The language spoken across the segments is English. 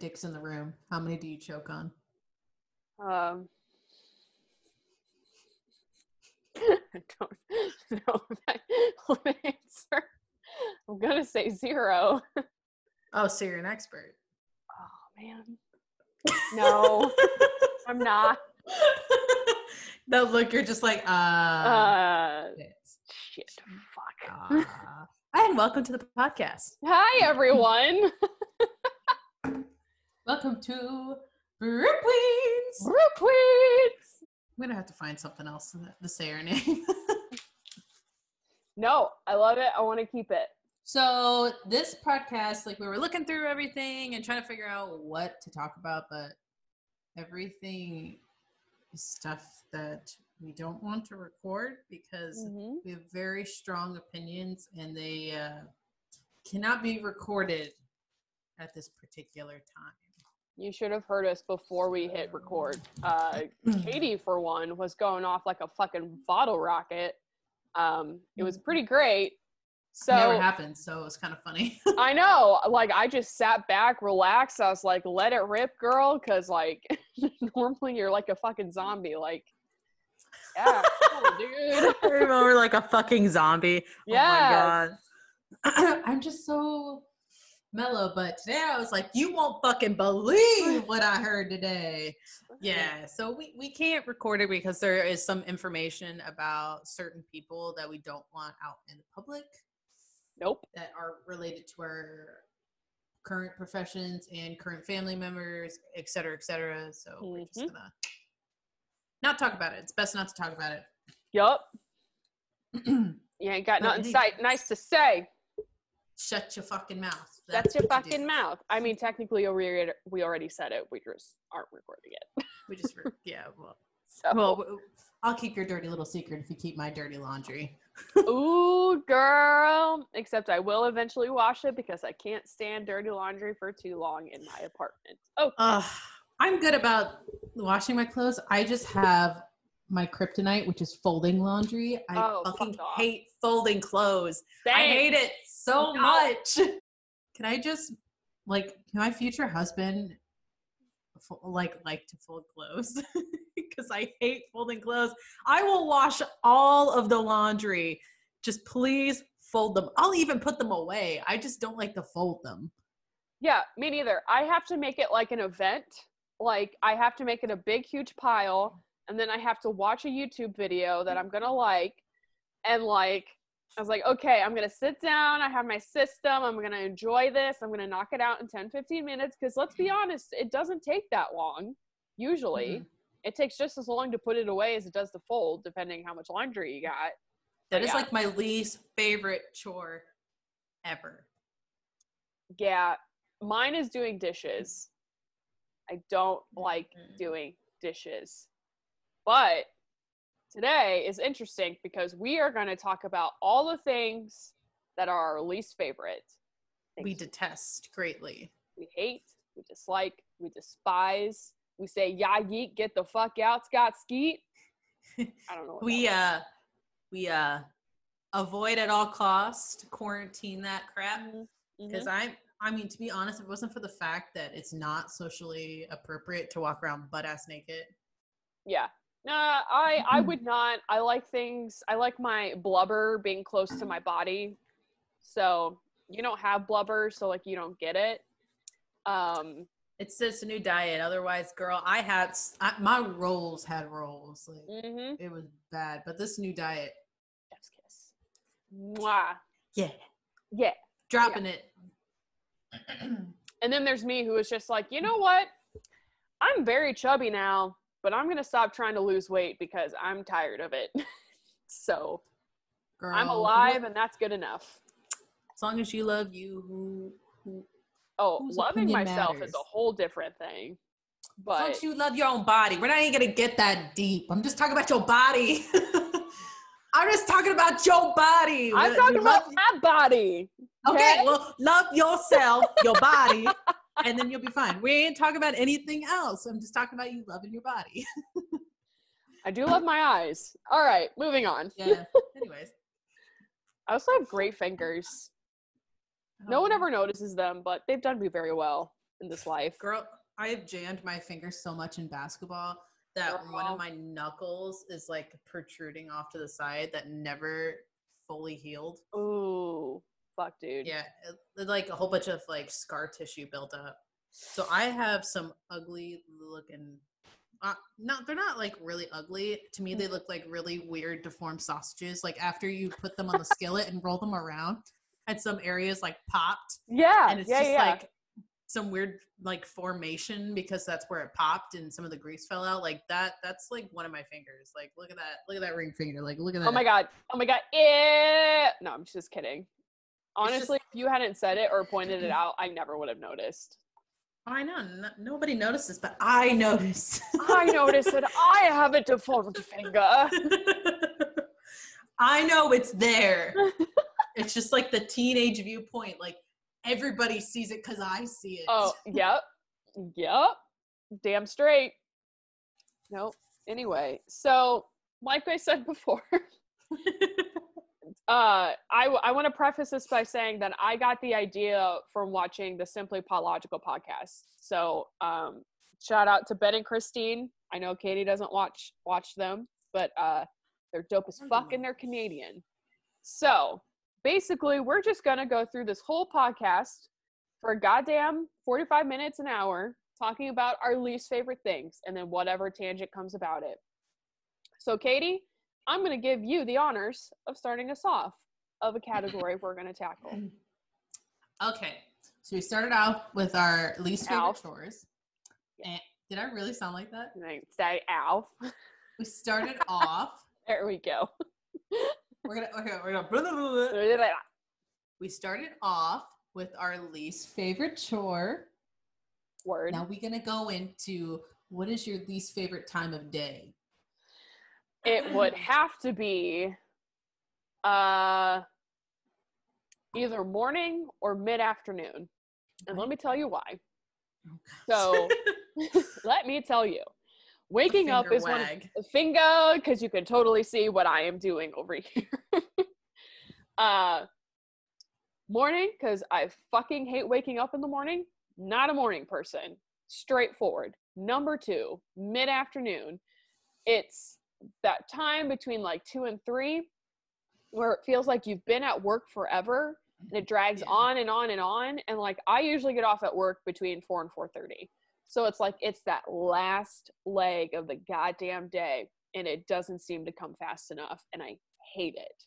dicks in the room, how many do you choke on? Um, I don't know that answer. I'm gonna say zero. Oh, so you're an expert. Oh man. No, I'm not. no, look, you're just like, uh, Uh, shit. Fuck. Ah. and welcome to the podcast. Hi everyone. Welcome to Brew Queens. I'm gonna have to find something else to, say her name. No, I love it. I want to keep it. so this podcast, like we were looking through everything and trying to figure out what to talk about, but everything is stuff that we don't want to record because Mhm. we have very strong opinions and they uh, cannot be recorded at this particular time. You should have heard us before we hit record. Uh, Katie, for one, was going off like a fucking bottle rocket. Um, it was pretty great. So Never happened, so it was kind of funny. I know, like I just sat back, relaxed. I was like, "Let it rip, girl," because like normally you're like a fucking zombie. Like, yeah, cool, dude. I remember like a fucking zombie. Yes. Oh my god. I'm just so mellow, but today I was like, you won't fucking believe what I heard today. Yeah, so we, we can't record it because there is some information about certain people that we don't want out in the public Nope. that are related to our current professions and current family members, et cetera, et cetera. So we're just Mhm. gonna not talk about it. It's best not to talk about it. Yup. You ain't got nothing sight nice to say. Shut your fucking mouth. That's, your what you fucking mouth. I mean, technically, we already, we already said it. We just aren't recording it. We just, re- yeah. Well, So, well, I'll keep your dirty little secret if you keep my dirty laundry. ooh, girl. Except I will eventually wash it because I can't stand dirty laundry for too long in my apartment. Oh, Uh, I'm good about washing my clothes. I just have my kryptonite, which is folding laundry. I Oh, fucking fuck hate folding clothes. I hate it so No. much. Can I just like can my future husband fo- like like to fold clothes? Because I hate folding clothes. I will wash all of the laundry. Just please fold them. I'll even put them away. I just don't like to fold them. Yeah, me neither. I have to make it like an event. Like I have to make it a big, huge pile, and then I have to watch a YouTube video that I'm gonna like, and like I was like, okay, I'm gonna sit down. I have my system. I'm gonna enjoy this. I'm gonna knock it out in 10, 15 minutes. Because let's be honest, it doesn't take that long. Usually, Mhm. it takes just as long to put it away as it does to fold, depending how much laundry you got. That is Yeah. like my least favorite chore ever. Yeah, mine is doing dishes. I don't like Mhm. doing dishes. But today is interesting because we are going to talk about all the things that are our least favorite. We detest greatly. we hate, we dislike, we despise. We say, yeah, yeet, get the fuck out, Scott Skeet. I don't know. We uh we uh avoid at all costs to quarantine that crap was. Mhm, because i i mean to be honest if it wasn't for the fact that it's not socially appropriate to walk around butt ass naked Yeah. Nah, I I Mhm. would not. I like things. I like my blubber being close to my body. So you don't have blubber, so like you don't get it. Um. it's just a new diet otherwise girl i had I, my rolls had rolls like Mm-hmm. it was bad but this new diet Chef's kiss. Mwah. yeah Yeah. dropping it And then there's me who is just like, you know what? I'm very chubby now, but I'm gonna stop trying to lose weight because I'm tired of it. so girl I'm alive, and that's good enough. as long as you love you who, who Oh, loving myself matters? is a whole different thing. As long But as you love your own body. We're not even gonna get that deep. I'm just talking about your body. I'm just talking about your body. I'm talking love- about my body. Okay, okay? well, love yourself, your body, and then you'll be fine. We ain't talking about anything else. I'm just talking about you loving your body. I do love my eyes. All right, moving on. Yeah. Anyways. I also have great fingers. No one Um, ever notices them, but they've done me very well. in this life. Girl, I have jammed my fingers so much in basketball that one of my knuckles is like protruding off to the side that never fully healed. Ooh, fuck, dude. Yeah, it- it- like a whole bunch of like scar tissue built up. So I have some ugly looking. Uh, no, they're not like really ugly. To me, they look like really weird, deformed sausages. Like after you put them on the skillet and roll them around, and some areas like popped, Yeah, and it's yeah, just yeah. like some weird like formation because that's where it popped and some of the grease fell out. Like that. That's like one of my fingers. Like look at that. Look at that ring finger. Like look at that. oh my god. Oh my god. Eh. No, I'm just kidding. Just- Honestly, if you hadn't said it or pointed it mm-hmm. out, I never would have noticed. I know. No, nobody notices, but I notice. I notice that I have a deformed finger. I know it's there. it's just like the teenage viewpoint. Like everybody sees it because I see it. Oh, yep. Yep. Damn straight. Nope. Anyway, so like I said before, uh, I want to preface this by saying that I got the idea from watching the Simply Podlogical podcast. So um, shout out to Ben and Christine. I know Katie doesn't watch watch them, but uh, they're dope as I fuck and they're Canadian. So basically, we're just gonna go through this whole podcast for a goddamn 45 minutes an hour talking about our least favorite things and then whatever tangent comes about it. So, Katie, I'm going to give you the honors of starting us off of a category we're going to tackle. okay. So we started out with our least favorite Alf. chores. And did I really sound like that? I say, Alf. We started off. There we go. We're gonna okay, we're gonna blah, blah, blah, blah. we started off with our least favorite chore. Word. Now we're gonna go into what is your least favorite time of day? It would have to be uh, either morning or mid afternoon. And let me tell you why. So, let me tell you. Waking up is one wag. a finger because you can totally see what I am doing over here. uh, morning because I fucking hate waking up in the morning. Not a morning person. Straightforward. Number two, mid afternoon. It's that time between like two and three where it feels like you've been at work forever and it drags Yeah. on and on and on. And like I usually get off at work between four and four thirty. So it's like it's that last leg of the goddamn day and it doesn't seem to come fast enough and I hate it.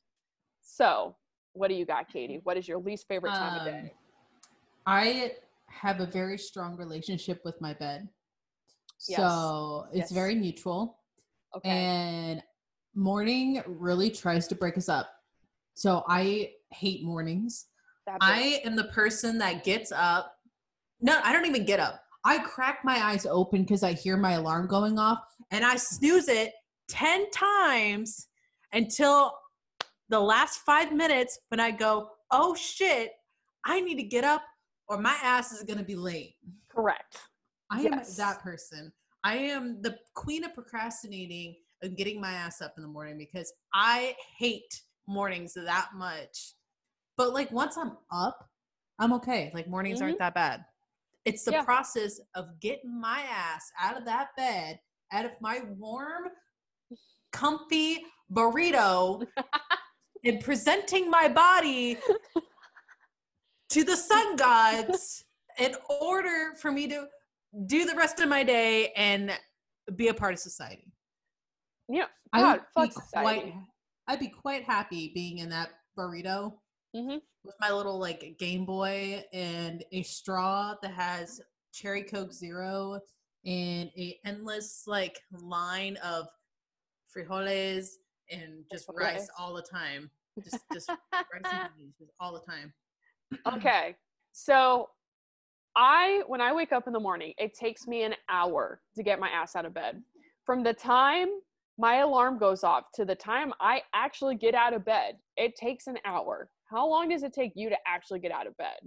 So what do you got, Katie? What is your least favorite time of Um, day? I have a very strong relationship with my bed. Yes. So it's Yes. very mutual. Okay. And morning really tries to break us up. So I hate mornings. I am the person that gets up. No, I don't even get up. I crack my eyes open because I hear my alarm going off and I snooze it 10 times until the last five minutes when I go, oh shit, I need to get up or my ass is going to be late. correct. I Yes. am that person. I am the queen of procrastinating and getting my ass up in the morning because I hate mornings that much. But like once I'm up, I'm okay. Like mornings aren't mm-hmm. that bad. It's the Yeah. process of getting my ass out of that bed, out of my warm, comfy burrito, and presenting my body to the sun gods in order for me to do the rest of my day and be a part of society. Yeah. I God, would be society. quite I'd be quite happy being in that burrito Mhm. with my little like Game Boy and a straw that has cherry Coke Zero and a endless like line of frijoles and just rice all the time. Just just rice and beans just all the time. okay. So I when I wake up in the morning, it takes me an hour to get my ass out of bed. From the time my alarm goes off to the time I actually get out of bed, it takes an hour. How long does it take you to actually get out of bed?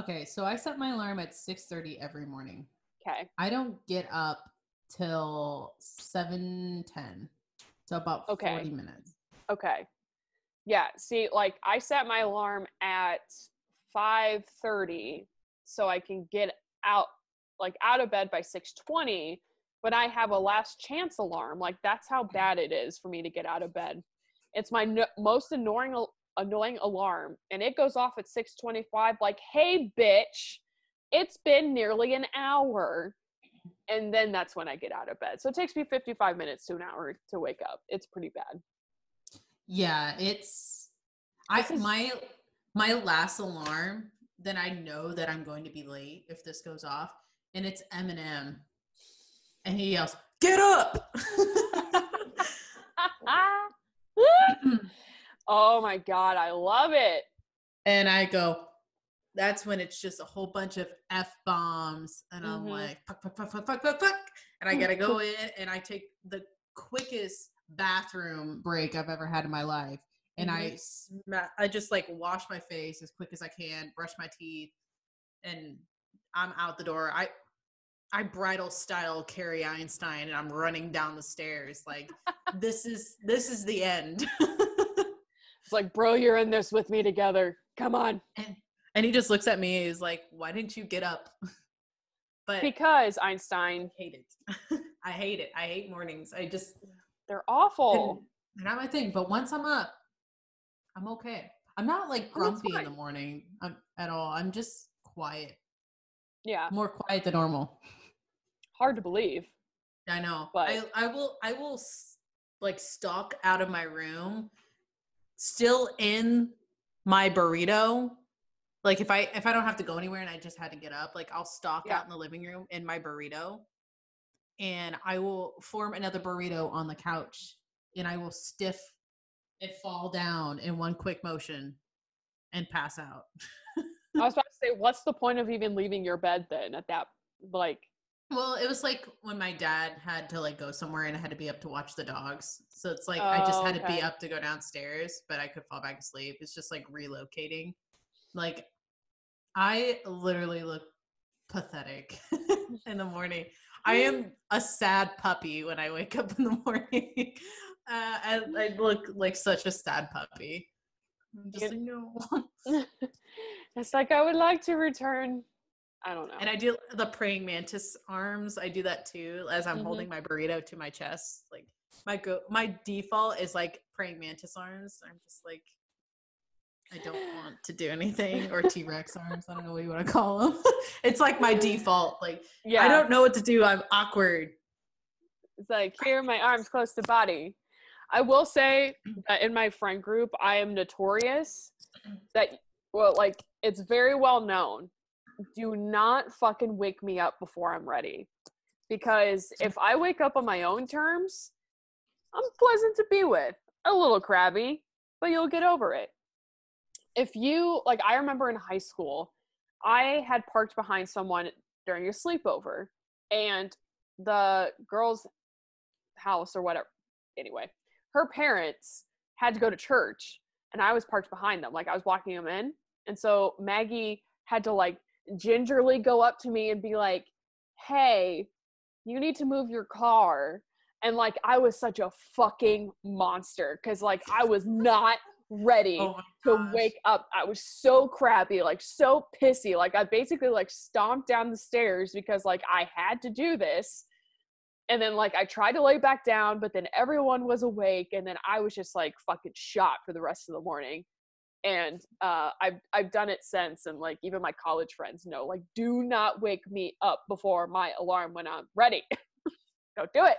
Okay, so I set my alarm at 6:30 every morning. Okay. I don't get up till 7:10. So about Okay. 40 minutes. Okay. Yeah, see like I set my alarm at 5:30 so I can get out like out of bed by 6:20, but I have a last chance alarm. Like that's how mm-hmm. bad it is for me to get out of bed. It's my no- most annoying annoying alarm and it goes off at 6:25 like, "Hey bitch, it's been nearly an hour." And then that's when I get out of bed. So it takes me 55 minutes to an hour to wake up. It's pretty bad. Yeah, it's I is- my my last alarm. Then I know that I'm going to be late if this goes off, and it's Eminem, and he yells, "Get up!" oh my god, I love it. and I go. That's when it's just a whole bunch of f bombs, and I'm Mhm. like, fuck, fuck, fuck, fuck, fuck, fuck, fuck, and I gotta go in, and I take the quickest bathroom break I've ever had in my life, and mm-hmm. I sma- I just like wash my face as quick as I can, brush my teeth, and I'm out the door. I I bridal style carry Einstein, and I'm running down the stairs like this is this is the end. It's like, bro, you're in this with me together. Come on. and and he just looks at me. He's like, "Why didn't you get up?" But Because Einstein, I hate it. I hate it. I hate mornings. I just they're awful. they're not my thing. But once I'm up, I'm okay. I'm not like grumpy in the morning um, at all. I'm just quiet, Yeah, more quiet than normal. hard to believe. I know. But- I I will I will like stalk out of my room, still in my burrito. Like if I if I don't have to go anywhere and I just had to get up, like I'll stalk Yeah. out in the living room in my burrito, and I will form another burrito on the couch, and I will stiff and fall down in one quick motion, and pass out. I was about to say, what's the point of even leaving your bed then at that like Well, it was like when my dad had to like go somewhere and I had to be up to watch the dogs. So it's like I just Oh, had to be up to go downstairs, but I could fall back asleep. It's just like relocating. Like I literally look pathetic in the morning. I am a sad puppy when I wake up in the morning. Uh, I, I look like such a sad puppy. I'm just like, no. it's like I would like to return. I don't know. And I do the praying mantis arms. I do that too as I'm Mhm. holding my burrito to my chest. Like my go my default is like praying mantis arms. I'm just like I don't want to do anything or T Rex arms. I don't know what you want to call them. it's like my default. Like yeah, I don't know what to do. I'm awkward. It's like here are my arms close to body. I will say that in my friend group, I am notorious that well, like it's very well known. Do not fucking wake me up before I'm ready. Because if I wake up on my own terms, I'm pleasant to be with. A little crabby, but you'll get over it. If you like I remember in high school, I had parked behind someone during a sleepover and the girl's house or whatever. Anyway, her parents had to go to church and I was parked behind them. Like I was walking them in. And so Maggie had to like gingerly go up to me and be like, hey, you need to move your car. And like I was such a fucking monster because like I was not ready Oh to wake up. I was so crappy, like so pissy. Like I basically like stomped down the stairs because like I had to do this. And then like I tried to lay back down, but then everyone was awake and then I was just like fucking shot for the rest of the morning. And uh I've I've done it since and like even my college friends know like do not wake me up before my alarm when I'm ready. Don't do it.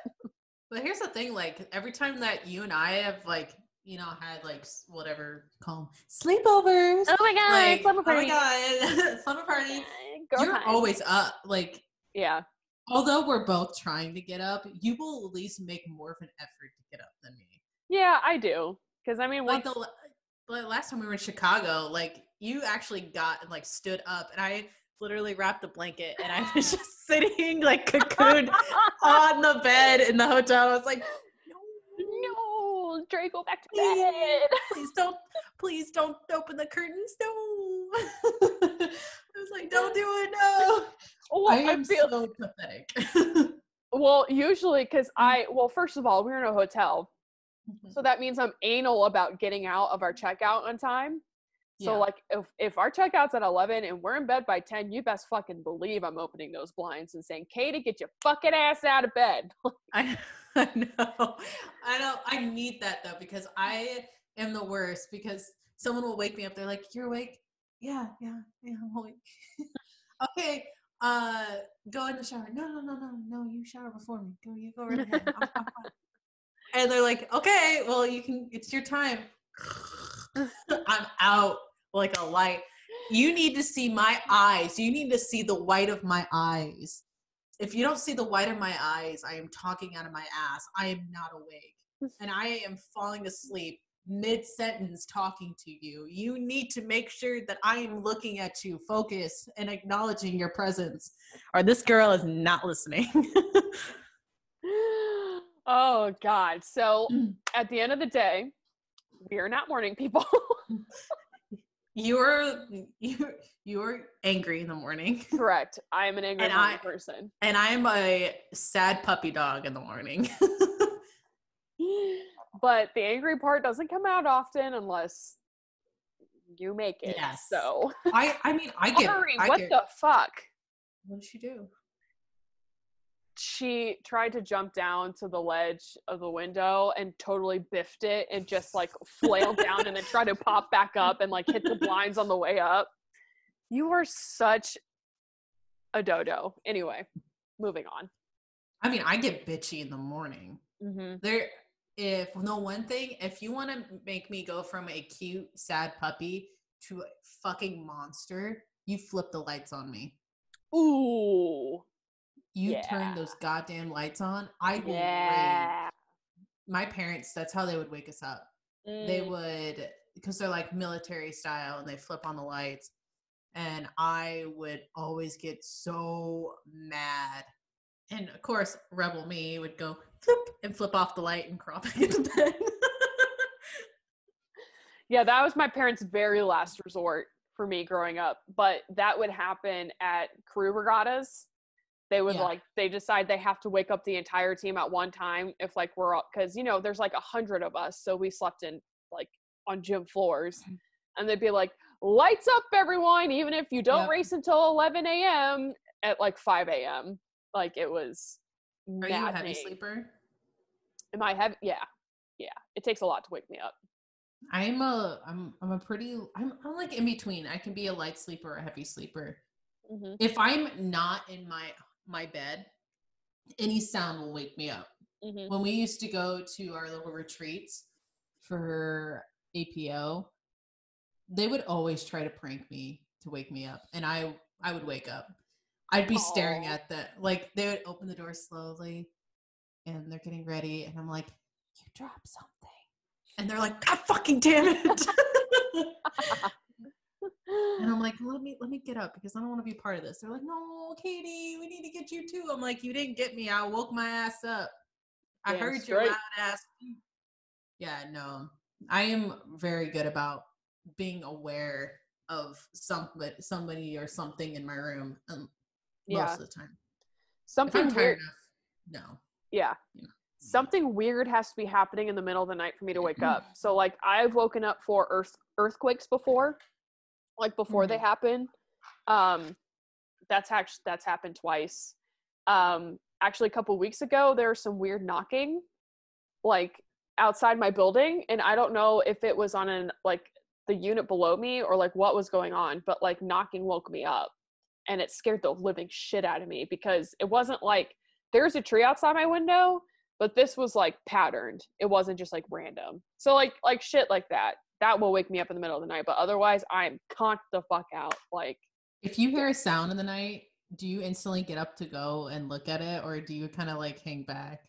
But here's the thing, like every time that you and I have like, you know, had like whatever call 'em, sleepovers. Oh my god, like, slumber oh my god, slumber party. Girl You're time. always up. Like yeah. Although we're both trying to get up, you will at least make more of an effort to get up than me. Yeah, I do. Because I mean, Like the like last time we were in Chicago, like you actually got and like stood up, and I literally wrapped the blanket, and I was just sitting like cocooned on the bed in the hotel. I was like, no, no, Dre, go back to bed. please don't, please don't open the curtains. No. I was like, don't do it. No. Well, I I, am feel so pathetic. well. Usually, because I well, first of all, we're in a hotel, mm-hmm. so that means I'm anal about getting out of our checkout on time. So Yeah. like if if our checkout's at eleven and we're in bed by ten, you best fucking believe I'm opening those blinds and saying, Katie, get your fucking ass out of bed. I, I know. I know. I need that though because I am the worst because someone will wake me up. They're like, "You're awake? Yeah, yeah, yeah. I'm awake." okay. Uh, go in the shower. No, no, no, no, no. You shower before me. Go. You go right ahead. I'm- I'm and they're like, "Okay, well, you can. It's your time." I'm out like a light. You need to see my eyes. You need to see the white of my eyes. If you don't see the white of my eyes, I am talking out of my ass. I am not awake. And I am falling asleep mid sentence talking to you. You need to make sure that I am looking at you, focus, and acknowledging your presence. Or this girl is not listening. oh God. So at the end of the day, we are not morning people. you're you're you're angry in the morning. Correct. I am an angry And I- person. And I'm a sad puppy dog in the morning. But the angry part doesn't come out often unless you make it. Yes. So I I mean I get Ari, I what get, the fuck? what did she do? She tried to jump down to the ledge of the window and totally biffed it and just like flailed down and then tried to pop back up and like hit the blinds on the way up. You are such a dodo. Anyway, moving on. I mean I get bitchy in the morning. Mm-hmm. There if no one thing, if you want to make me go from a cute sad puppy to a fucking monster, you flip the lights on me. Ooh. You Yeah. turn those goddamn lights on. I will rage. Yeah. My parents, that's how they would wake us up. They Mm. would because they're like military style and they flip on the lights. And I would always get so mad. And of course, rebel me would go and flip off the light and crawl back into bed. Yeah, that was my parents' very last resort for me growing up. But that would happen at crew regattas. They would Yeah. like they decide they have to wake up the entire team at one time if like we're all because you know there's like a hundred of us, so we slept in like on gym floors, Mm-hmm. and they'd be like, "Lights up, everyone!" Even if you don't Yep. race until 11 a.m. at like 5 a.m. Like it was. Are you a heavy sleeper? Am I heavy? Yeah, yeah. It takes a lot to wake me up. I'm a I'm I'm a pretty I'm I'm like in between. I can be a light sleeper or a heavy sleeper. hmm If I'm not in my my bed, any sound will wake me up. hmm When we used to go to our little retreats for APO, they would always try to prank me to wake me up, and I I would wake up. I'd be staring at the like they would open the door slowly, and they're getting ready, and I'm like, "You dropped something," and they're like, "God fucking damn it!" And I'm like, let me let me get up because I don't want to be part of this. They're like, no, Katie, we need to get you too. I'm like, you didn't get me. I woke my ass up. I Damn heard your loud ass. Yeah, no, I am very good about being aware of somebody, somebody or something in my room um, Yeah. most of the time. Something weird. enough, no. Yeah. Something weird has to be happening in the middle of the night for me to wake up. So like I've woken up for earth earthquakes before. Like before they Mhm. happen. Um that's actually that's happened twice. Um actually a couple weeks ago there was some weird knocking like outside my building and I don't know if it was on an like the unit below me or like what was going on, but like knocking woke me up and it scared the living shit out of me because it wasn't like there's a tree outside my window, but this was like patterned. It wasn't just like random. So like like shit like that. That will wake me up in the middle of the night. But otherwise I'm conked the fuck out. Like If you hear a sound in the night, do you instantly get up to go and look at it, or do you kind of like hang back?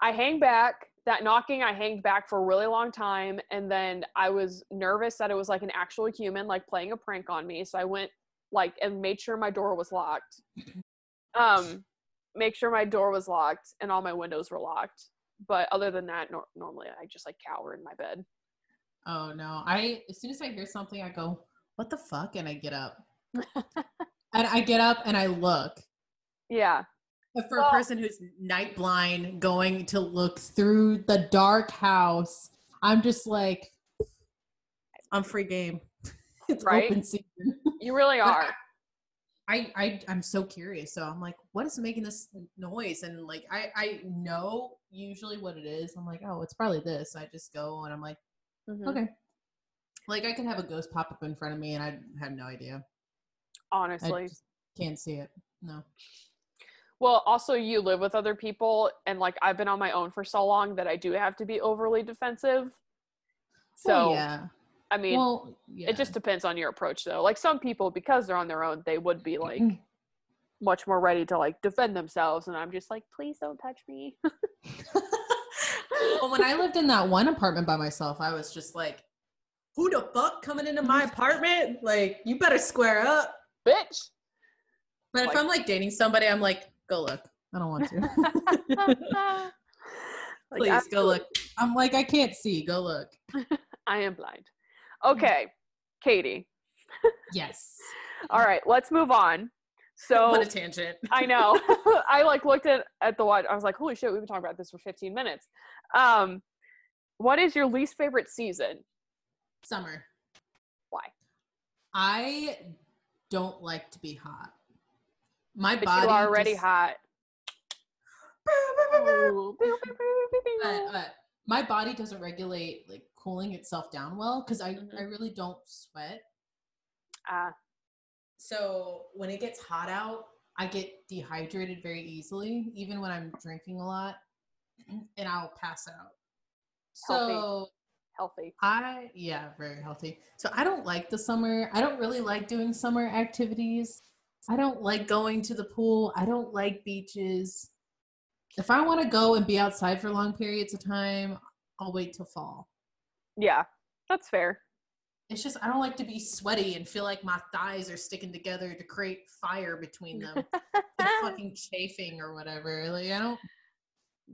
I hang back. That knocking, I hanged back for a really long time. And then I was nervous that it was like an actual human, like playing a prank on me. So I went like and made sure my door was locked. Um, make sure my door was locked and all my windows were locked. But other than that, nor- normally I just like cower in my bed. Oh no. I as soon as I hear something, I go, what the fuck? And I get up. and I get up and I look. Yeah. But for Well- a person who's night blind going to look through the dark house, I'm just like I'm free game. it's Right? open season. You really are. I, I I'm so curious. So I'm like, what is making this noise? And like I I know usually what it is. I'm like, oh, it's probably this. I just go and I'm like, Mhm. okay. Like I could have a ghost pop up in front of me and I have no idea. I Honestly. just can't see it. No. Well, also you live with other people and like I've been on my own for so long that I do have to be overly defensive. So, Well, yeah. I mean, well, yeah. it just depends on your approach though. Like some people because they're on their own, they would be like much more ready to like defend themselves and I'm just like, "Please don't touch me." well, when I lived in that one apartment by myself, I was just like, who the fuck coming into my apartment? Like, you better square up. Bitch. But if I'm like dating somebody, I'm like, go look. I don't want to. Please absolutely. go look. I'm like, I can't see. Go look. I am blind. Okay, Katie. Yes. All right, let's move on. So what a tangent. I know. I like looked at at the watch. I was like, "Holy shit, we've been talking about this for 15 minutes." Um, what is your least favorite season? Summer. Why? I don't like to be hot. My But body you are already just- hot. but, but my body doesn't regulate like cooling itself down well because I, Mhm. I really don't sweat. Ah, So when it gets hot out, I get dehydrated very easily, even when I'm drinking a lot, and I'll pass out. Healthy. So healthy. I yeah, very healthy. So I don't like the summer. I don't really like doing summer activities. I don't like going to the pool. I don't like beaches. If I want to go and be outside for long periods of time, I'll wait till fall. Yeah, that's fair. It's just I don't like to be sweaty and feel like my thighs are sticking together to create fire between them. fucking chafing or whatever. Like I don't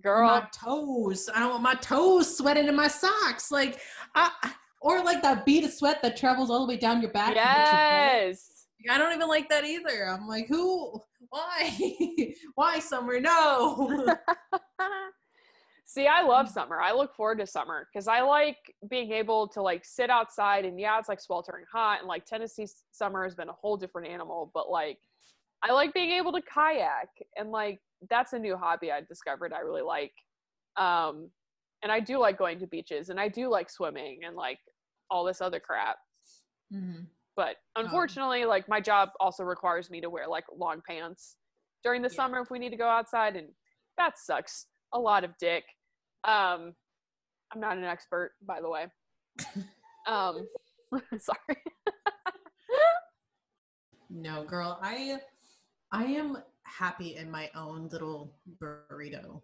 Girl, my toes. I don't want my toes sweating in my socks. Like I or like that bead of sweat that travels all the way down your back. yes. I don't even like that either. I'm like, who? Why? Why summer? No. See, I love Mm. summer. I look forward to summer because I like being able to like sit outside and yeah, it's like sweltering hot and like Tennessee summer has been a whole different animal, but like I like being able to kayak and like that's a new hobby I discovered I really like. Um and I do like going to beaches and I do like swimming and like all this other crap. Mhm. But Oh. unfortunately, like my job also requires me to wear like long pants during the Yeah. summer if we need to go outside, and that sucks a lot of dick. Um, I'm not an expert, by the way. um, sorry. No, girl. I I am happy in my own little burrito.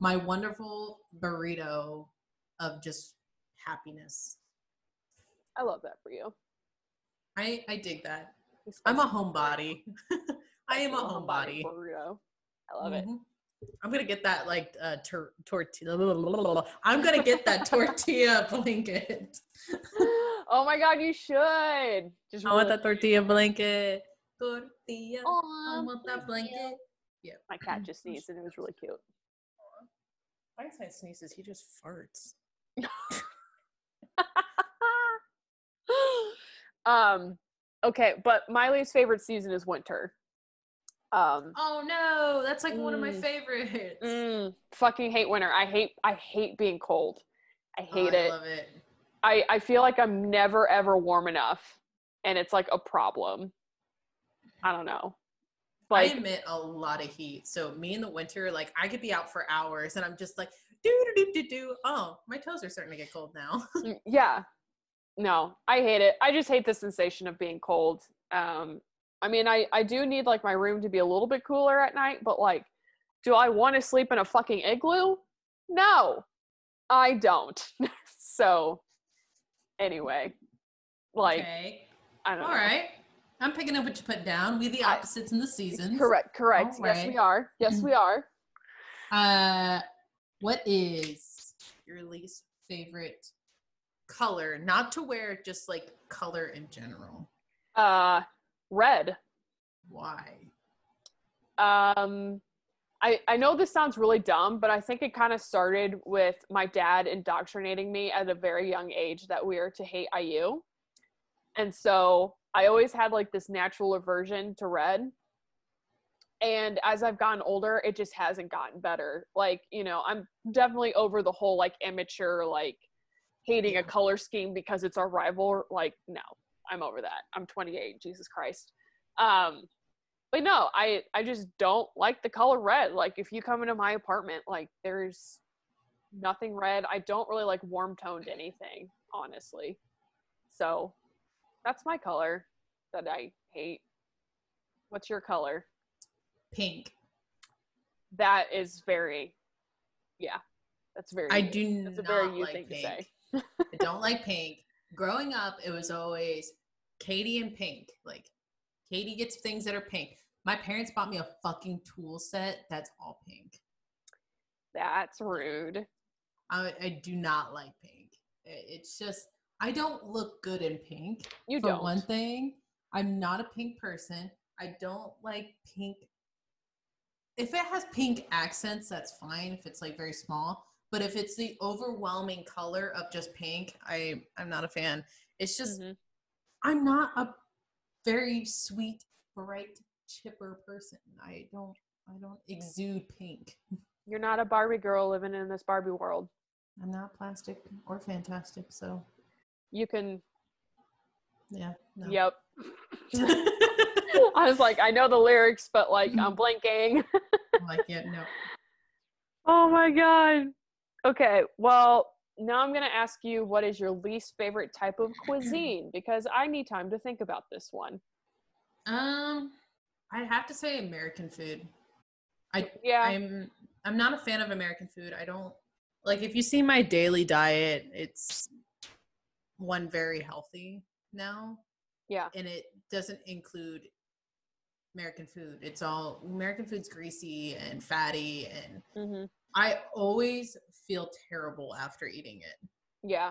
My wonderful burrito of just happiness. I love that for you. I I dig that. I'm a homebody. I am a homebody. burrito. I love it. Mhm. I'm gonna get that like uh, tor- tortilla. I'm gonna get that tortilla blanket. oh my god, you should. Just I want that tortilla blanket. Tortilla. I want that blanket. Yeah. My cat just sneezed and it was really cute. Einstein sneezes. He just farts. Um okay but my least favorite season is winter um Oh no, that's like one of my Mm. favorites. mm, fucking hate winter i hate i hate being cold i Oh, hate I it love it. i i feel like i'm never ever warm enough and it's like a problem i don't know like I emit a lot of heat. So me in the winter, like I could be out for hours and I'm just like do do do do do. Oh, my toes are starting to get cold now. Mm, yeah no i hate it. I just hate the sensation of being cold. Um i mean i i do need like my room to be a little bit cooler at night but like do i want to sleep in a fucking igloo? No i don't. So anyway like okay. i don't All know. right. I'm picking up what you put down. We the I- opposites in the seasons. correct correct. All yes we are. Yes we are. Uh, what is your least favorite color? Not to wear, just like color in general. uh red Why? Um, I I know this sounds really dumb, but I think it kind of started with my dad indoctrinating me at a very young age that we are to hate IU. And so I always had like this natural aversion to red. And as I've gotten older, it just hasn't gotten better. Like, you know, I'm definitely over the whole like immature, like hating a color scheme because it's our rival. Like, no, I'm over that. I'm 28, Jesus Christ. Um, but no, I I just don't like the color red. Like if you come into my apartment, like there's nothing red. I don't really like warm toned anything, honestly. So that's my color that I hate. What's your color? Pink. That is very, yeah, that's very. I do That's a not very you like thing to pink. say. I don't like pink. Growing up, it was always Katie and pink. Like Katie gets things that are pink. My parents bought me a fucking tool set that's all pink. That's rude. I, I do not like pink. It's just I don't look good in pink. You for don't. one thing, I'm not a pink person. I don't like pink. If it has pink accents, that's fine. If it's like very small, but if it's the overwhelming color of just pink, I I'm not a fan. It's just Mhm. I'm not a very sweet, bright, chipper person. I don't I don't exude pink. You're not a Barbie girl living in this Barbie world. I'm not plastic or fantastic, so You can. yeah. No. Yep. I was like, I know the lyrics, but like Mm-hmm. I'm blanking. I'm like, yeah, no. oh my god. Okay, well, now I'm gonna ask you what is your least favorite type of cuisine because I need time to think about this one. Um, I have to say American food. I Yeah. I'm I'm not a fan of American food. I don't like if you see my daily diet, it's one very healthy now, yeah. and it doesn't include American food. It's all American food's greasy and fatty and hmm I always feel terrible after eating it. Yeah.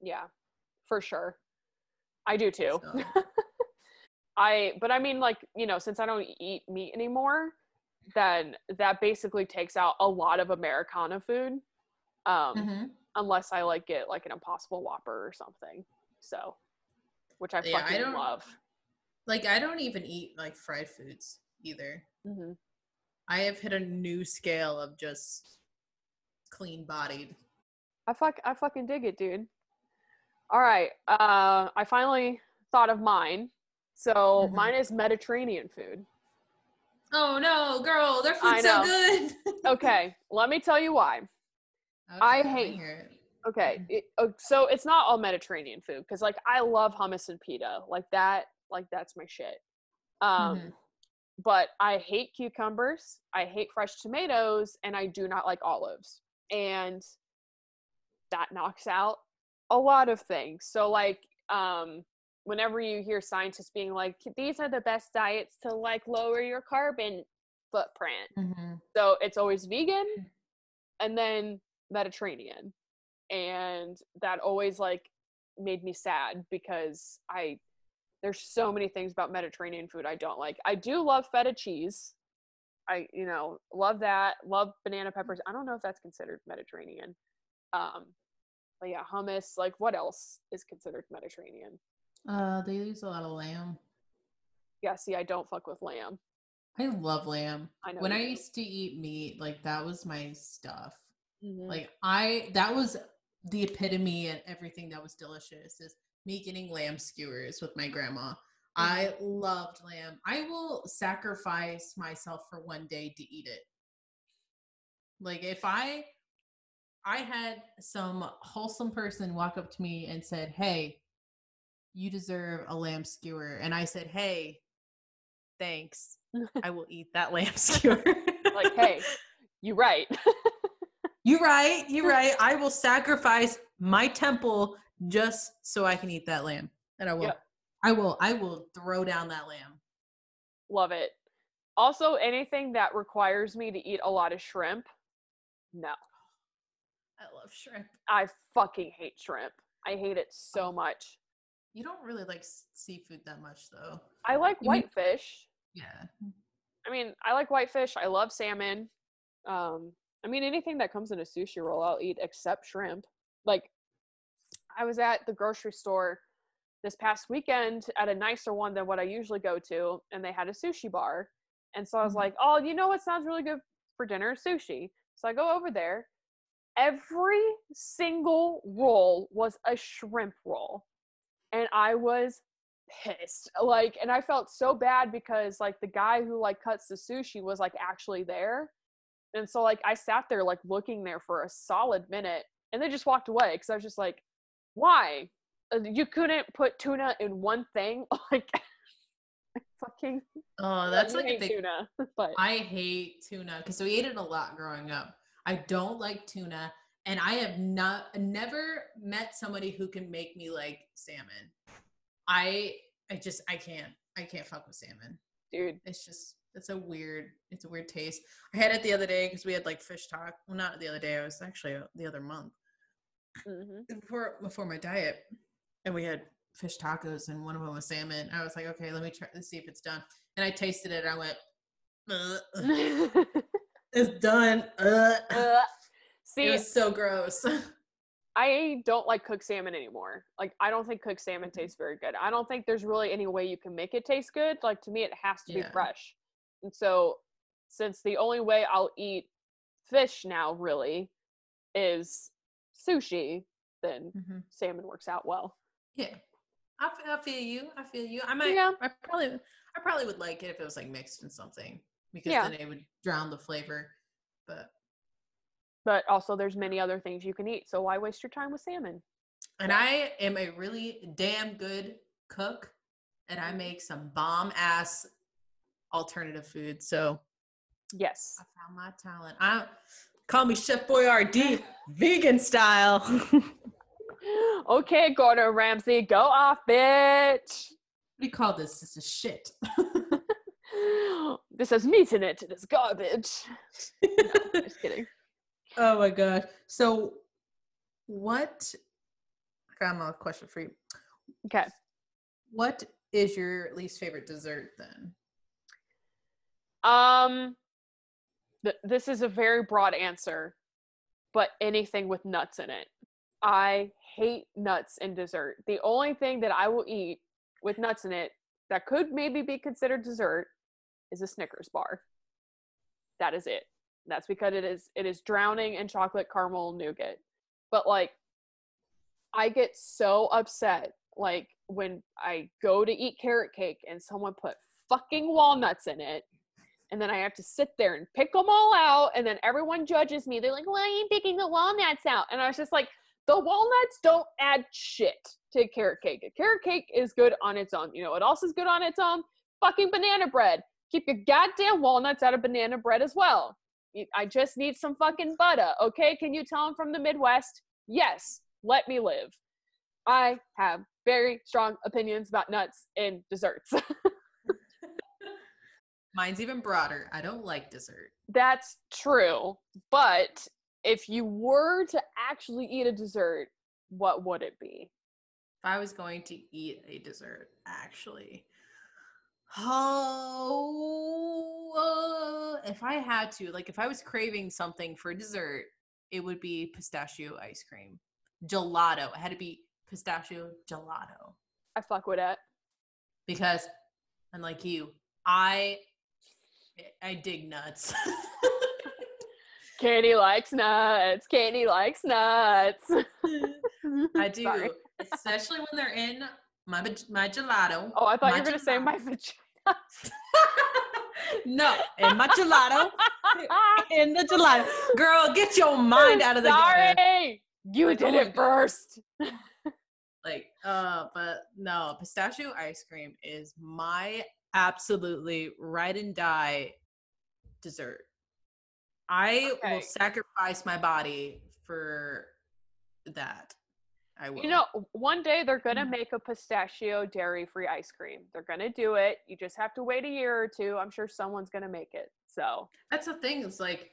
Yeah. For sure. I do too. So, I but I mean like, you know, since I don't eat meat anymore, then that basically takes out a lot of Americana food. Um mhm. unless I like get like an impossible whopper or something. So which I Yeah, I fucking don't- love. Like I don't even eat like fried foods either. hmm I have hit a new scale of just clean bodied. I fuck I fucking dig it, dude. All right. Uh I finally thought of mine. So Mhm. mine is Mediterranean food. Oh no, girl, their food's so good. Okay, let me tell you why. Okay, I hate- it. Okay, it, uh, so it's not all Mediterranean food because like I love hummus and pita, like that, like that's my shit. Um, Mhm. But I hate cucumbers, I hate fresh tomatoes, and I do not like olives, and that knocks out a lot of things. So like, um, whenever you hear scientists being like, these are the best diets to like lower your carbon footprint, Mhm. so it's always vegan and then Mediterranean. And that always like made me sad because I there's so many things about Mediterranean food I don't like. I do love feta cheese. I you know, love that. Love banana peppers. I don't know if that's considered Mediterranean. Um but yeah, hummus, like what else is considered Mediterranean? Uh, they use a lot of lamb. Yeah, see, I don't fuck with lamb. I love lamb. I know When I do. used to eat meat, like that was my stuff. Mhm. Like I, that was the epitome and everything that was delicious is me getting lamb skewers with my grandma. Mm. I loved lamb. I will sacrifice myself for one day to eat it. Like if I I had some wholesome person walk up to me and said, "Hey, you deserve a lamb skewer." And I said, "Hey, thanks. I will eat that lamb skewer." like, hey, you right. You're right. You're right. I will sacrifice my temple just so I can eat that lamb. And I will. Yep. I will. I will throw down that lamb. Love it. Also, anything that requires me to eat a lot of shrimp, no. I love shrimp. I fucking hate shrimp. I hate it so much. You don't really like seafood that much, though. I like You mean- whitefish. Yeah. I mean, I like whitefish. I love salmon. Um, I mean, anything that comes in a sushi roll, I'll eat except shrimp. Like, I was at the grocery store this past weekend at a nicer one than what I usually go to, and they had a sushi bar. And so I was Mhm. like, oh, you know what sounds really good for dinner? Sushi. So I go over there. Every single roll was a shrimp roll. And I was pissed. Like, and I felt so bad because like the guy who like cuts the sushi was like actually there. And so like I sat there like looking there for a solid minute and they just walked away because I was just like, why? Uh, You couldn't put tuna in one thing? Like, fucking Oh, that's like a thing. tuna. But I hate tuna because we ate it a lot growing up. I don't like tuna, and I have not never met somebody who can make me like salmon. I I just I can't I can't fuck with salmon. dude, It's just it's a weird it's a weird taste. I had it the other day because we had like fish talk. Well, not the other day. I was actually the other month hmm before before my diet, and we had fish tacos, and one of them was salmon. I was like, okay, let me try let's see if it's done. And I tasted it. And I went, it's done. Ugh." Uh, It See, was so gross. I don't like cooked salmon anymore. Like, I don't think cooked salmon Mm-hmm. tastes very good. I don't think there's really any way you can make it taste good. Like, to me, it has to be fresh. And so, since the only way I'll eat fish now really is sushi, then Mhm. salmon works out well. Yeah, I feel you. I feel you. I might. Yeah. I probably. I probably would like it if it was like mixed in something because Yeah. then it would drown the flavor. But But also, there's many other things you can eat. So, why waste your time with salmon? and I am a really damn good cook, and I make some bomb ass alternative food. So Yes. I found my talent. I call me Chef Boyardee, vegan style. okay, Gordon Ramsay, go off, bitch. What do you call this? This is shit. this has meat in it. It is garbage. No, just kidding. oh my god. So, what? I got another question for you. Okay. What is your least favorite dessert then? Um, th- this is a very broad answer, but anything with nuts in it. I hate nuts in dessert. The only thing that I will eat with nuts in it that could maybe be considered dessert is a Snickers bar. That is it. That's because it is it is drowning in chocolate caramel nougat. But like I get so upset like when I go to eat carrot cake and someone put fucking walnuts in it and then I have to sit there and pick them all out, and then everyone judges me. They're like, "Why are you picking the walnuts out?" And I was just like, "The walnuts don't add shit to carrot cake. A carrot cake is good on its own. You know what else is good on its own? Fucking banana bread. Keep your goddamn walnuts out of banana bread as well. I just need some fucking butter, okay? Can you tell I'm from the Midwest? Yes. Let me live. I have very strong opinions about nuts in desserts. Mine's even broader. I don't like dessert. That's true. But if you were to actually eat a dessert, what would it be? If I was going to eat a dessert, actually, oh, uh, if I had to, like, if I was craving something for dessert, it would be pistachio ice cream, gelato. It had to be pistachio gelato I fuck with it. because, unlike you, I I dig nuts. Katie likes nuts. Katie likes nuts. I do, Sorry. especially when they're in my my gelato. Oh, I thought you were gonna say my vagina. no, in my gelato, in the gelato. Girl, get your mind out of the gutter. Sorry, you did Oh, it first. Like, uh, but no, pistachio ice cream is my absolutely ride and die dessert. I Okay. will sacrifice my body for that. I will. You know, one day they're gonna Mm. make a pistachio dairy-free ice cream. They're gonna do it. You just have to wait a year or two. I'm sure someone's gonna make it. So That's the thing. It's like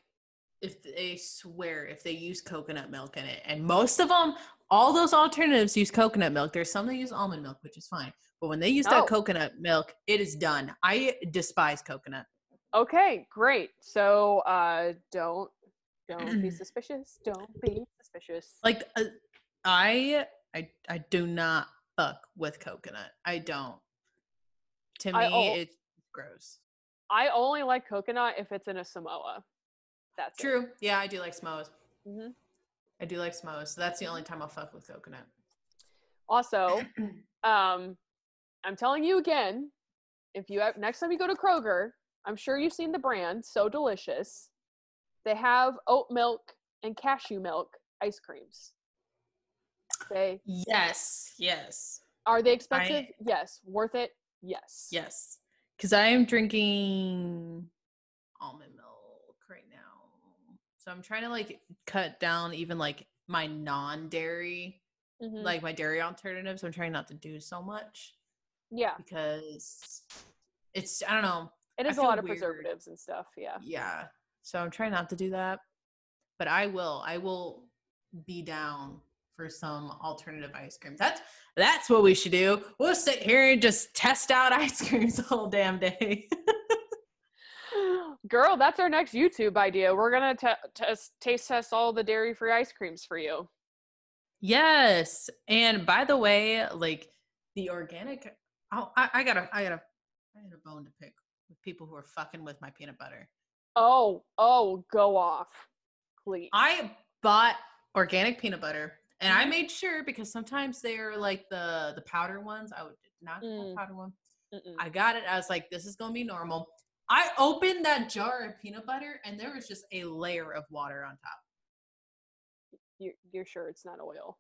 if they swear if they use coconut milk in it, and most of them, all those alternatives use coconut milk. There's some that use almond milk, which is fine. But when they use No. that coconut milk, it is done. I despise coconut. Okay, great. So uh don't don't be suspicious. Don't be suspicious. Like uh, I, I, I do not fuck with coconut. I don't. To me, al- it's gross. I only like coconut if it's in a Samoa. That's it. True. Yeah, I do like Smoes. Mhm. I do like Smoes. So that's the only time I'll fuck with coconut. Also, um, I'm telling you again, if you have, next time you go to Kroger, I'm sure you've seen the brand, so delicious. They have oat milk and cashew milk ice creams. They Yes. Yes. are they expensive? yes. Worth it? Yes. Yes. Because I am drinking almond milk right now. So I'm trying to like cut down even like my non dairy, Mhm. like my dairy alternatives. I'm trying not to do so much yeah. because it's, I don't know. It is a lot of weird. preservatives and stuff. Yeah. Yeah. So I'm trying not to do that. But I will. I will be down for some alternative ice cream. That's that's what we should do. We'll sit here and just test out ice creams the whole damn day. Girl, that's our next YouTube idea. We're gonna t- test taste test all the dairy free ice creams for you. yes. And by the way, like the organic oh, I, I got a, I I gotta I got a bone to pick with people who are fucking with my peanut butter. Oh, oh, go off, please. I bought organic peanut butter and I made sure because sometimes they're like the the powder ones. I would not Mm. the powder one. Mm-mm. I got it. I was like, this is gonna be normal. I opened that jar of peanut butter and there was just a layer of water on top. You're, you're sure it's not oil?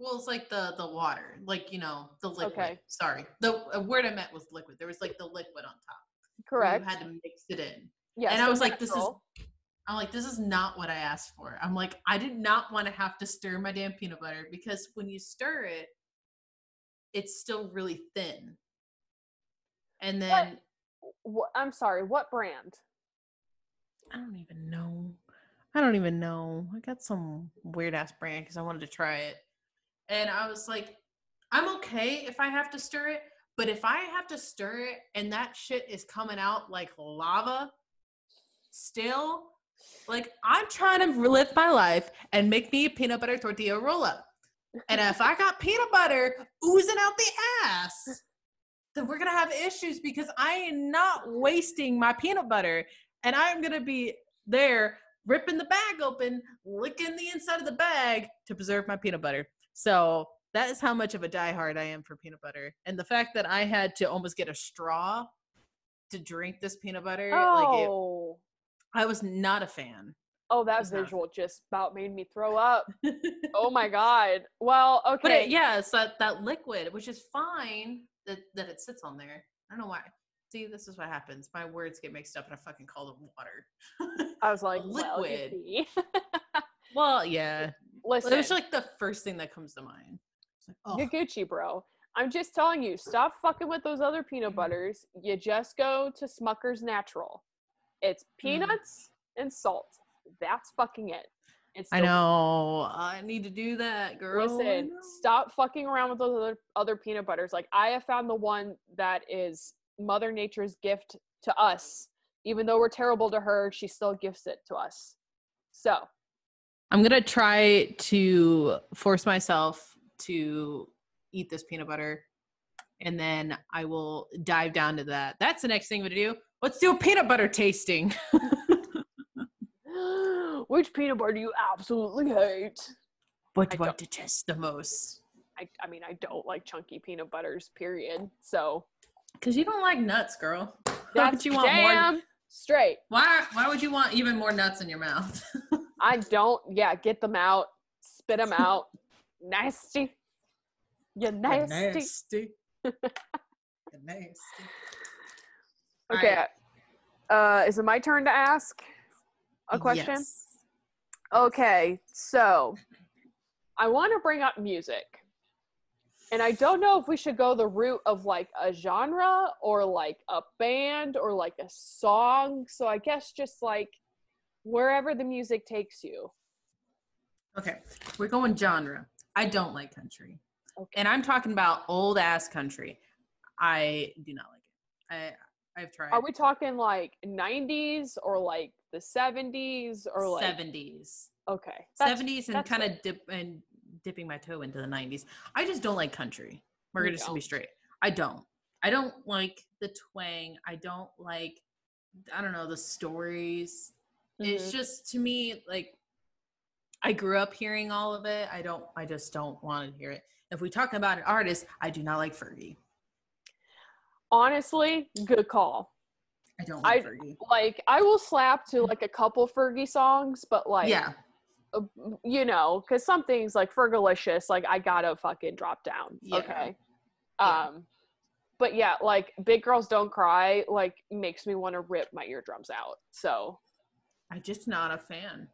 Well, it's like the the water, like you know, the liquid. Okay. Sorry, the uh, word I meant was liquid. There was like the liquid on top. Correct. You had to mix it in. Yeah. and I was like, this is. I'm like, this is not what I asked for. I'm like, I did not want to have to stir my damn peanut butter because when you stir it, it's still really thin. And then Wha- I'm sorry. What brand? I don't even know. I don't even know. I got some weird ass brand because I wanted to try it. And I was like, I'm okay if I have to stir it, but if I have to stir it and that shit is coming out like lava, still, like I'm trying to live my life and make me a peanut butter tortilla roll up. And if I got peanut butter oozing out the ass, then we're gonna have issues because I am not wasting my peanut butter and I'm gonna be there ripping the bag open, licking the inside of the bag to preserve my peanut butter. So that is how much of a diehard I am for peanut butter. And the fact that I had to almost get a straw to drink this peanut butter, like it, Oh, I was not a fan. oh, that was not- visual just about made me throw up. Oh my god. Well, okay. But it, yeah, it's that that liquid, which is fine that that it sits on there. I don't know why. See, this is what happens. My words get mixed up, and I fucking call them water. I was like, liquid. see. well, yeah, Listen, it was like the first thing that comes to mind. Like, oh, you're Gucci, bro. I'm just telling you, stop fucking with those other peanut mm-hmm. butters. You just go to Smucker's Natural. It's mm. peanuts and salt. That's fucking it. It's I know. I need to do that, girl. Listen, stop fucking around with those other other peanut butters. Like I have found the one that is Mother Nature's gift to us. Even though we're terrible to her, she still gifts it to us. So I'm gonna try to force myself to eat this peanut butter, and then I will dive down to that. That's the next thing we do. Let's do a peanut butter tasting. which peanut butter do you absolutely hate? what do I don't- detest the most? I, I mean, I don't like chunky peanut butters, period. So Because you don't like nuts, girl. Why that's would you want damn more? straight. Why? Why would you want even more nuts in your mouth? I don't, yeah, get them out, spit them out. nasty. You nasty. nasty. You're nasty. Okay. Alright. Uh, is it my turn to ask a question? Yes. Okay, so I want to bring up music. And I don't know if we should go the route of like a genre or like a band or like a song. So I guess just like wherever the music takes you. Okay, we're going genre. I don't like country. Okay. And I'm talking about old ass country. I do not like it. I I've tried. Are we talking like 90s or like the 70s or like 70s? okay. that's- 70s and kind of dip and dipping my toe into the 90s. I just don't like country. We're gonna just be straight. I don't. I don't like the twang. I don't like I don't know the stories. It's Mhm. just to me like I grew up hearing all of it. I don't I just don't want to hear it. If we talk about an artist, I do not like Fergie. Honestly, good call. I don't like I- Fergie. Like I will slap to like a couple Fergie songs, but like yeah. uh, you know, because some things like Fergalicious, like I gotta fucking drop down. Yeah. Okay. Yeah. Um, but yeah, like Big Girls Don't Cry, like makes me want to rip my eardrums out. So I'm just not a fan.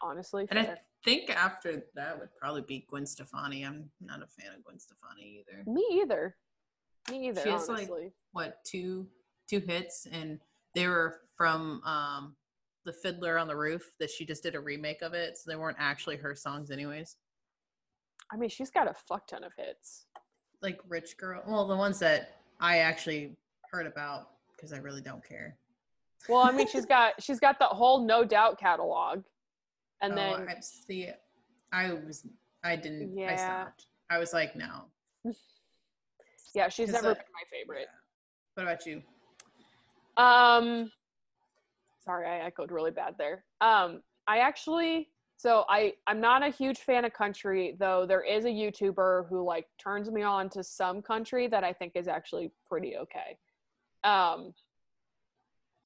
honestly, And I think after that would probably be Gwen Stefani. I'm not a fan of Gwen Stefani either. me either. Me either. She has, like, honestly. What two two hits and they were from um the Fiddler on the Roof that she just did a remake of it, so they weren't actually her songs anyways. I mean, she's got a fuck ton of hits. Like Rich Girl, well, the ones that I actually heard about because I really don't care. Well, I mean, she's got she's got the whole No Doubt catalog, and Oh, then I see. I was I didn't. I Yeah. stopped. I was like, no. yeah, she's never uh, been my favorite. What about you? Um, sorry, I echoed really bad there. Um, I actually, so I I'm not a huge fan of country, though. There is a YouTuber who like turns me on to some country that I think is actually pretty okay. Um,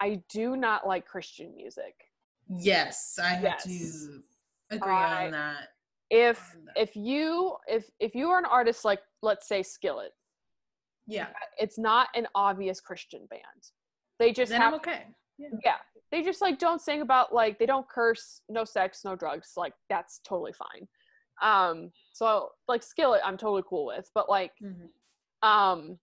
I do not like Christian music. Yes, I have to agree I- on that. If on that. if you if if you are an artist like let's say Skillet, yeah, it's not an obvious Christian band. They just then have I'm okay. yeah they just like don't sing about like they don't curse no sex no drugs like that's totally fine um so like skillet i'm totally cool with but like Mhm. um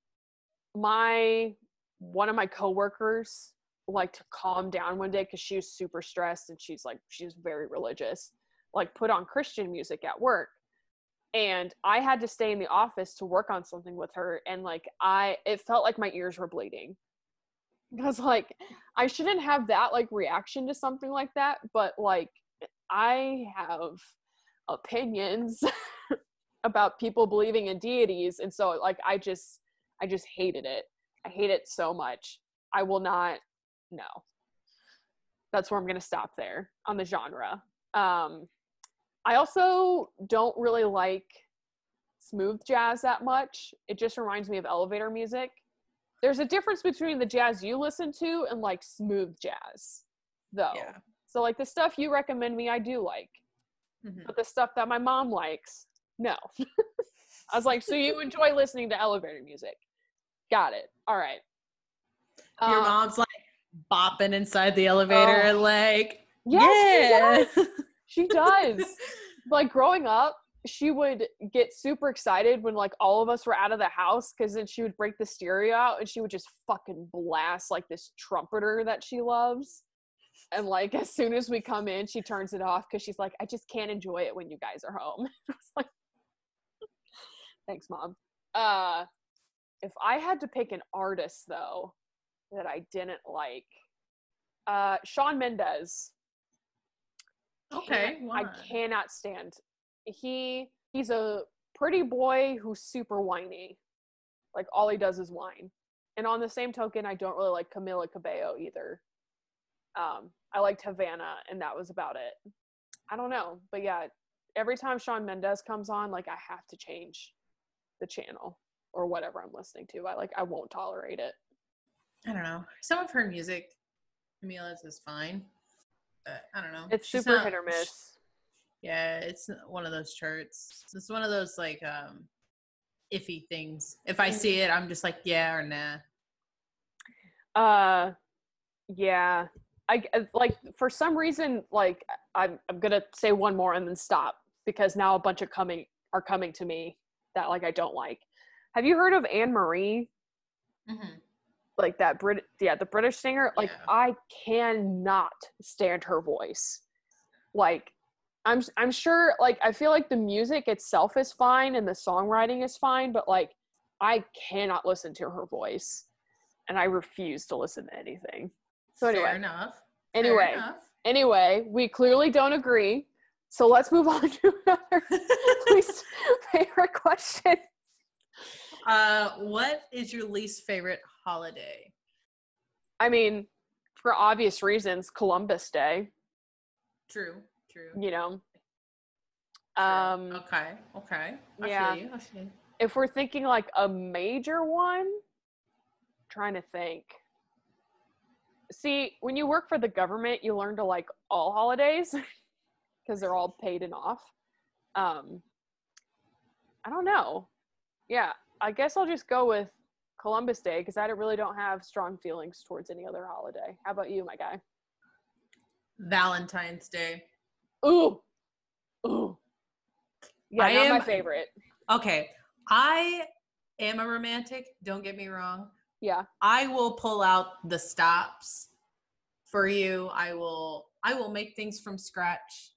my one of my coworkers like to calm down one day because she was super stressed and she's like she's very religious like put on christian music at work. And i had to stay in the office to work on something with her and like i it felt like my ears were bleeding. Because like i shouldn't have that like reaction to something like that but like i have opinions about people believing in deities and so like i just i just hated it. I hate it so much. I will not no that's where i'm going to stop there on the genre um i also don't really like smooth jazz that much it just reminds me of elevator music there's a difference between the jazz you listen to and like smooth jazz though Yeah. so like the stuff you recommend me i do like Mhm. but the stuff that my mom likes, no. I was like, so you enjoy listening to elevator music? Got it. All right. Your Um, mom's like bopping inside the elevator, Oh. like yes, yeah. she does. She does. like growing up, she would get super excited when like all of us were out of the house because then she would break the stereo out and she would just fucking blast like this trumpeter that she loves. And like as soon as we come in, she turns it off because she's like, I just can't enjoy it when you guys are home. Like, thanks, mom. Uh, if I had to pick an artist though that I didn't like, uh, Shawn Mendes. okay. I cannot stand. He he's a pretty boy who's super whiny. Like all he does is whine. And on the same token, I don't really like Camila Cabello either. Um, I liked Havana, and that was about it. I don't know, but yeah, every time Shawn Mendes comes on, like I have to change the channel or whatever I'm listening to. I like I won't tolerate it. I don't know. Some of her music, Camila's is fine, but I don't know. It's She's super not- hit or miss. Yeah, it's one of those charts. It's one of those like um iffy things. If I see it, I'm just like yeah or nah. Uh, yeah. I like for some reason like I'm I'm gonna say one more and then stop because now a bunch of coming are coming to me that like I don't like. Have you heard of Anne Marie? Mhm. Like that Brit yeah the British singer. Like Yeah. I cannot stand her voice. Like I'm I'm sure like I feel like the music itself is fine and the songwriting is fine, but like I cannot listen to her voice, and I refuse to listen to anything. So Fair anyway, enough. Fair anyway, enough. anyway, we clearly don't agree. So let's move on to another least favorite question. Uh, what is your least favorite holiday? I mean, for obvious reasons, Columbus Day, True. True. you know. true. Um okay. Okay. I yeah. feel you. I feel you. if we're thinking like a major one, trying to think. See, when you work for the government, you learn to like all holidays because they're all paid and off. Um, I don't know. Yeah, I guess I'll just go with Columbus Day because I really don't have strong feelings towards any other holiday. How about you, my guy? Valentine's Day. Ooh, ooh. Yeah, I not my favorite. Okay. I am a romantic. Don't get me wrong. Yeah, I will pull out the stops for you. I will I will make things from scratch.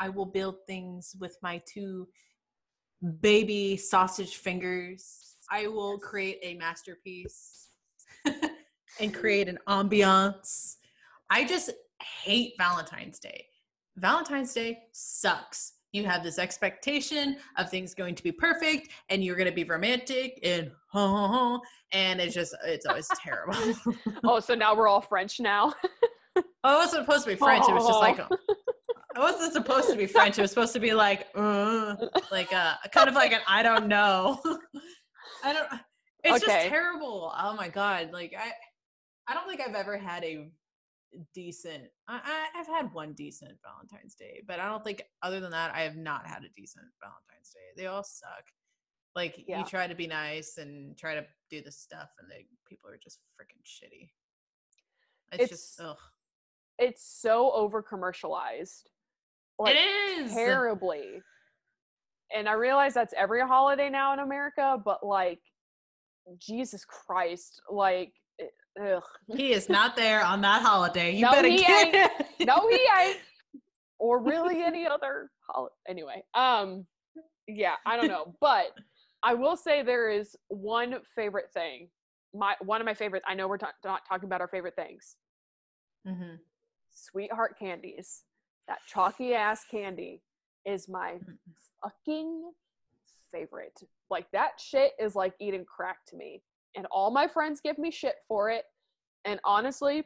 I will build things with my two baby sausage fingers. I will create a masterpiece and create an ambiance. I just hate Valentine's Day. Valentine's Day sucks. You have this expectation of things going to be perfect and you're going to be romantic and oh, and it's just it's always terrible. Oh, so now we're all French now. oh, it wasn't supposed to be French. It was just like it wasn't supposed to be French. It was supposed to be like uh, like a kind of like an I don't know. I don't. It's just terrible. Oh my god! Like I, I don't think I've ever had a decent. I, I I've had one decent Valentine's Day, but I don't think other than that I have not had a decent Valentine's Day. They all suck. Like Yeah. you try to be nice and try to do this stuff, and they people are just freaking shitty. It's, just ugh. it's so over commercialized. Like it is terribly. And I realize that's every holiday now in America, but like Jesus Christ, like ugh. He is not there on that holiday. You No, better he get it. No, he ain't. Or really any other holiday. Anyway, um yeah, I don't know, but I will say there is one favorite thing. My one of my favorites. I know we're ta- not talking about our favorite things. Mm-hmm. sweetheart candies. That chalky ass candy is my fucking favorite. Like that shit is like eating crack to me. And all my friends give me shit for it. And honestly,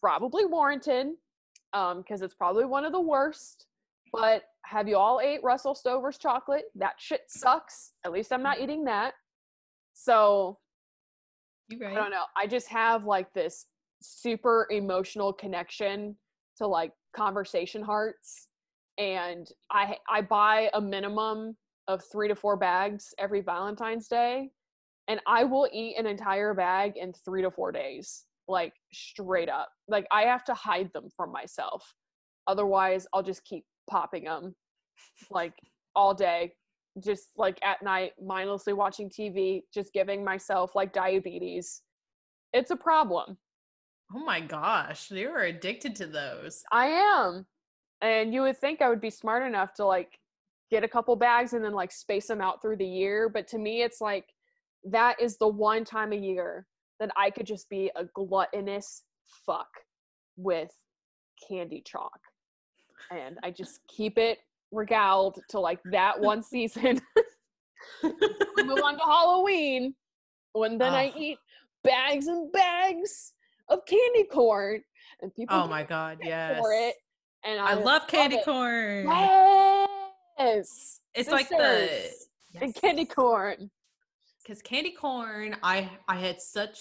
probably warranted. Um, because it's probably one of the worst. But have you all ate Russell Stover's chocolate? That shit sucks. At least I'm not eating that. So You I don't know. I just have like this super emotional connection to like conversation hearts and I I buy a minimum of 3 to 4 bags every Valentine's Day and I will eat an entire bag in 3 to 4 days. Like straight up. Like I have to hide them from myself. Otherwise, I'll just keep popping them like all day just like at night mindlessly watching TV, just giving myself like diabetes. It's a problem. Oh my gosh, you are addicted to those. I am. And you would think I would be smart enough to like get a couple bags and then like space them out through the year, but to me it's like that is the one time a year that I could just be a gluttonous fuck with candy chalk. And I just keep it regaled to like that one season. we move on to Halloween when then I eat bags and bags of candy corn and people Oh my god, yes. for it. And I, I love candy it. corn. Yes. It's like the Sisters and candy corn. because candy corn. I I had such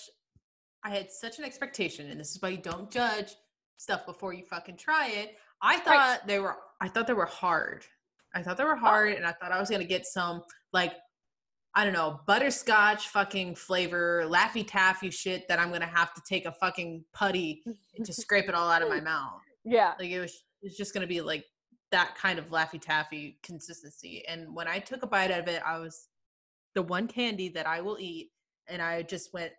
I had such an expectation, and this is why you don't judge stuff before you fucking try it. I thought they were I thought they were hard. I thought they were oh. hard, and I thought I was gonna get some like I don't know butterscotch fucking flavor, laffy taffy shit that I'm gonna have to take a fucking putty to scrape it all out of my mouth. Yeah. Like it was it's just gonna be like that kind of laffy taffy consistency. And when I took a bite out of it, I was the one candy that I will eat, and I just went.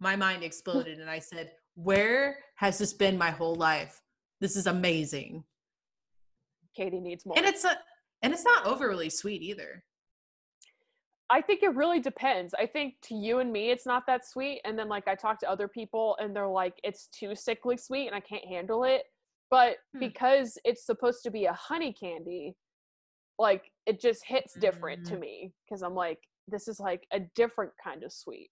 My mind exploded, and I said, "Where has this been my whole life? This is amazing." Katie needs more. And it's a, and it's not overly sweet either. I think it really depends. I think to you and me, it's not that sweet. And then, like, I talk to other people and they're like, it's too sickly sweet and I can't handle it. But Hmm. because it's supposed to be a honey candy, like it just hits different to Mm. me because I'm like, this is like a different kind of sweet.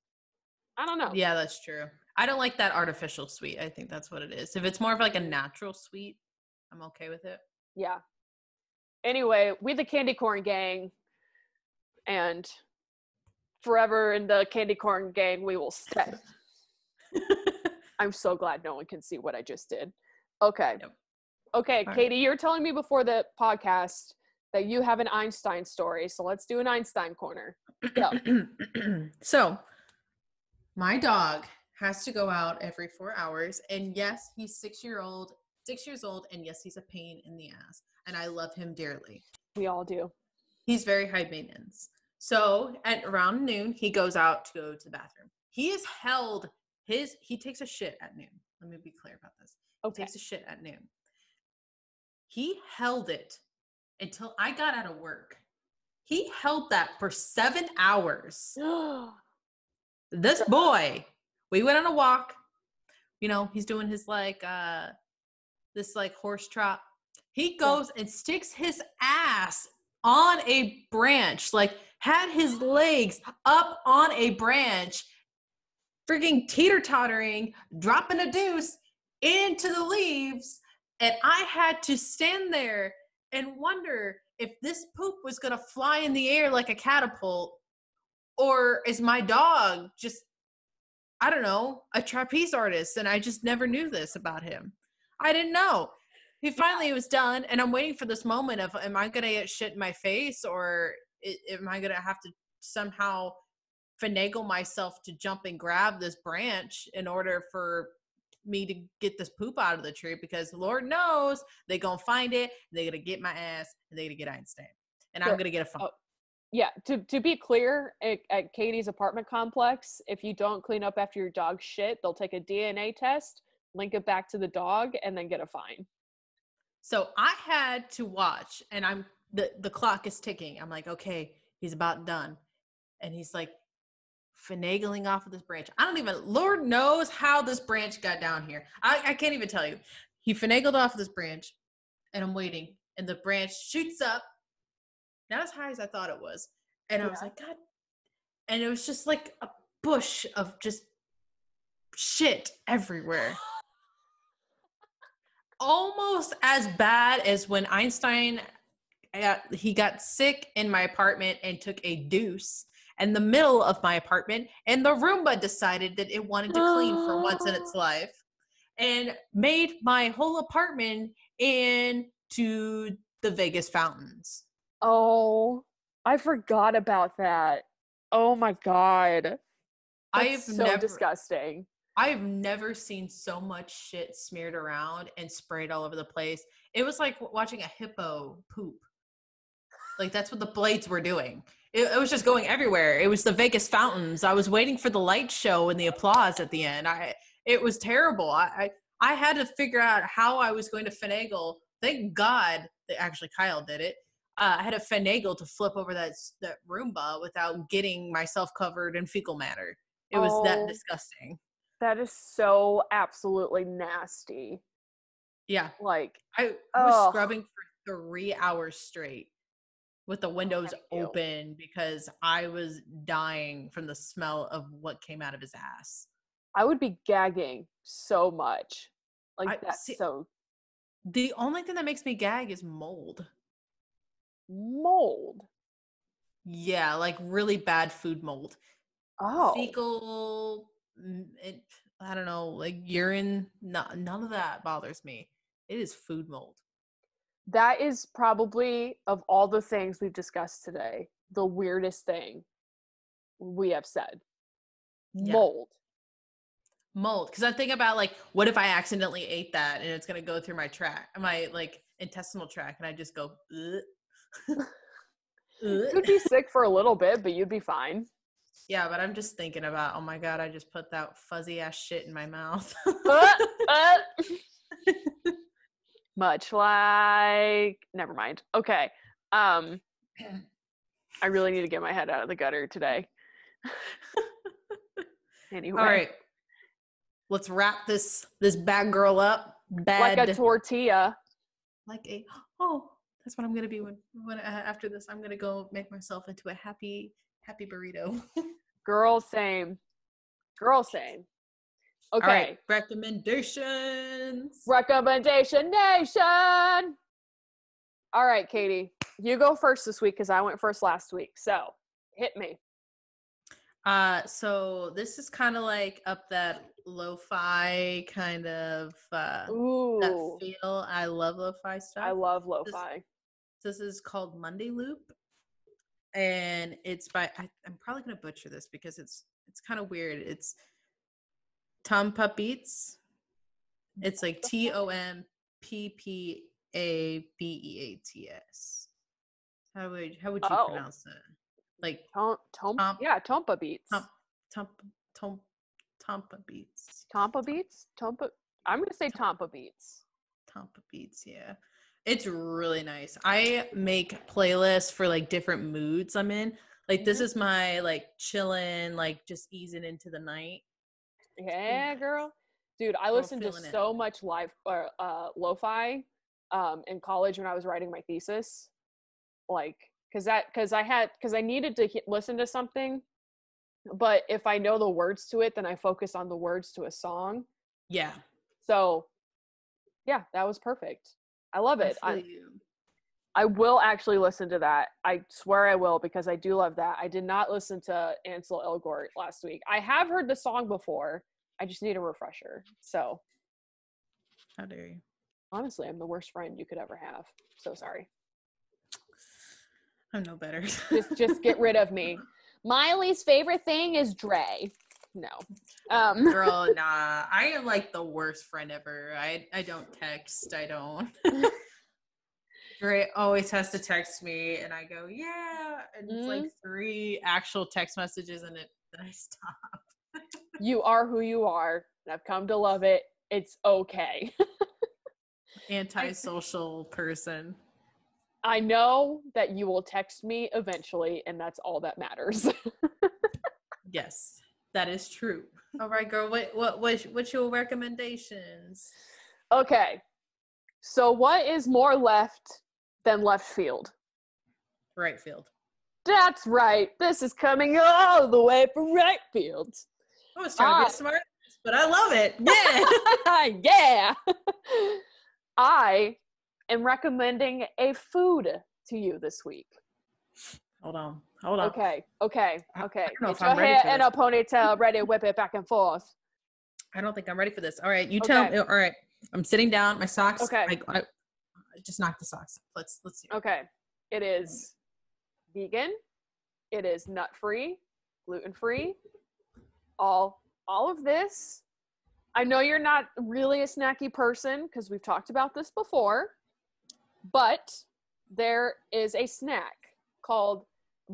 I don't know. Yeah, that's true. I don't like that artificial sweet. I think that's what it is. If it's more of like a natural sweet, I'm okay with it. Yeah. Anyway, we the candy corn gang, and forever in the candy corn gang we will stay. I'm so glad no one can see what I just did. Okay. Yep. Okay, All right. Katie, you're telling me before the podcast that you have an Einstein story. So let's do an Einstein corner. Go. so, my dog has to go out every four hours, and yes, he's six year old, six years old, and yes, he's a pain in the ass, and I love him dearly. We all do. He's very high maintenance. So at around noon, he goes out to go to the bathroom. He is held his he takes a shit at noon. Let me be clear about this. Okay. Takes a shit at noon. He held it until I got out of work. He held that for seven hours. This boy, we went on a walk. You know, he's doing his like uh this like horse trot. He goes and sticks his ass on a branch, like had his legs up on a branch, freaking teeter tottering, dropping a deuce into the leaves. And I had to stand there and wonder if this poop was gonna fly in the air like a catapult, or is my dog just, I don't know, a trapeze artist and I just never knew this about him. I didn't know he finally was done and i'm waiting for this moment of am i gonna get shit in my face or am i gonna have to somehow finagle myself to jump and grab this branch in order for me to get this poop out of the tree because lord knows they gonna find it they're gonna get my ass and they're gonna get einstein and i'm gonna get a phone Oh, Yeah, to, to be clear, at, at Katie's apartment complex, if you don't clean up after your dog shit, they'll take a DNA test, link it back to the dog, and then get a fine. So I had to watch, and I'm the the clock is ticking. I'm like, okay, he's about done, and he's like finagling off of this branch. I don't even. Lord knows how this branch got down here. I, I can't even tell you. He finagled off of this branch, and I'm waiting, and the branch shoots up, not as high as I thought it was, and I was like, God, and it was just like a bush of just shit everywhere almost as bad as when Einstein uh, he got sick in my apartment and took a deuce in the middle of my apartment and the Roomba decided that it wanted to clean for once in its life and made my whole apartment into the Vegas fountains. Oh, I forgot about that. Oh my god. I've so never disgusting. I've never seen so much shit smeared around and sprayed all over the place. It was like watching a hippo poop. Like that's what the blades were doing. It, it was just going everywhere. It was the Vegas fountains. I was waiting for the light show and the applause at the end. I it was terrible. I I, I had to figure out how I was going to finagle. Thank God that actually Kyle did it. Uh, I had to finagle to flip over that that Roomba without getting myself covered in fecal matter. It was Oh. that disgusting. That is so absolutely nasty. Yeah. Like, I was Ugh. scrubbing for three hours straight with the windows you. open because I was dying from the smell of what came out of his ass. I would be gagging so much. Like, I- that's see- so The only thing that makes me gag is mold. mold. Yeah, like really bad food mold. Oh. Fecal, mm, it, I don't know, like urine, no, none of that bothers me. It is food mold. That is probably, of all the things we've discussed today, the weirdest thing we have said. Yeah. Mold. mold because i think about like what if i accidentally ate that and it's going to go through my track my like intestinal tract and i just go. You'd be sick for a little bit, but you'd be fine. yeah but i'm just thinking about oh my god i just put that fuzzy ass shit in my mouth Uh, uh. Much like, never mind. Okay. Um, I really need to get my head out of the gutter today. anyway. all right let's wrap this this bad girl up bed. like a tortilla. like a oh that's what i'm gonna be when when uh, after this i'm gonna go make myself into a happy happy burrito Girl, same. Girl, same. Okay. all right recommendations Recommendation Nation. All right, Katie, you go first this week because I went first last week. So hit me. uh so this is kind of like up that lo-fi kind of uh that Ooh, feel i love lo-fi stuff I love lo-fi. This is called Monday Loop, and it's by I, I'm probably gonna butcher this because it's it's kind of weird. It's Tom Pup Beats. It's like T O M P P A B E A T S. How would how would you Oh. pronounce that? Like Tom, Tom, Tom- yeah, Tompa beats. Tom Tom Tom Tompa Beats. Tompa beats. Tompa. I'm gonna say Tompa beats. Tompa Beats, yeah. It's really nice. I make playlists for like different moods I'm in. Like this Mhm. is my like chilling, like just easing into the night. Yeah, girl. Dude, I listened to it. so much live or uh, lo-fi um, in college when I was writing my thesis. Like, cause that, cause I had, cause I needed to he- listen to something, but if I know the words to it, then I focus on the words to a song. Yeah. So, yeah, that was perfect. I love it. I. I will actually listen to that. I swear I will because I do love that. I did not listen to Ansel Elgort last week. I have heard the song before. I just need a refresher. So How dare you? honestly, I'm the worst friend you could ever have. So sorry. I'm no better. Just just get rid of me. Miley's favorite thing is Dre. No. Um Girl, nah. I am like the worst friend ever. I I don't text. I don't. Dre always has to text me, and I go, yeah, and it's like three actual text messages, and it then I stop. You are who you are. And I've come to love it. It's okay. Antisocial person. I know that you will text me eventually, and that's all that matters. Yes, that is true. All right, girl. What what what what's your recommendations? Okay. So what is more left than left field? Right field. That's right. This is coming all the way from right field. I was trying to Ah. be smart, but I love it. Yeah. yeah. I am recommending a food to you this week. hold on. Hold on. Okay. Okay. Okay. Get your hair in a ponytail, ready to whip it back and forth. I don't think I'm ready for this. All right, you tell Okay. me. All right, I'm sitting down. My socks. Okay. I, I, I just knocked the socks. Let's let's see. Okay. It is vegan. It is nut free, gluten free. All all of this. I know you're not really a snacky person because we've talked about this before, but there is a snack called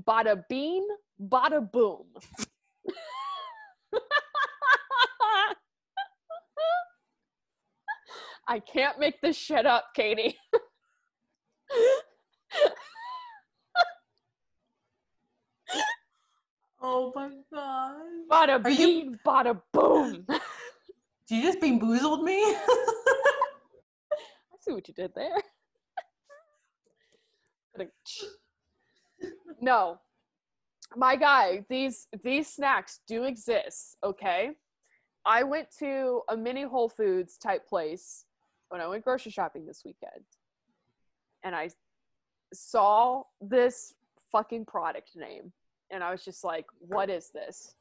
Bada Bean Bada Boom. I can't make this shit up, Katie. Oh my god! Bada Are you- bean, bada boom. Did you just bamboozled me? I see what you did there. no, my guy, these these snacks do exist. Okay, I went to a mini Whole Foods type place when I went grocery shopping this weekend, and I saw this fucking product name, and I was just like, "What is this?"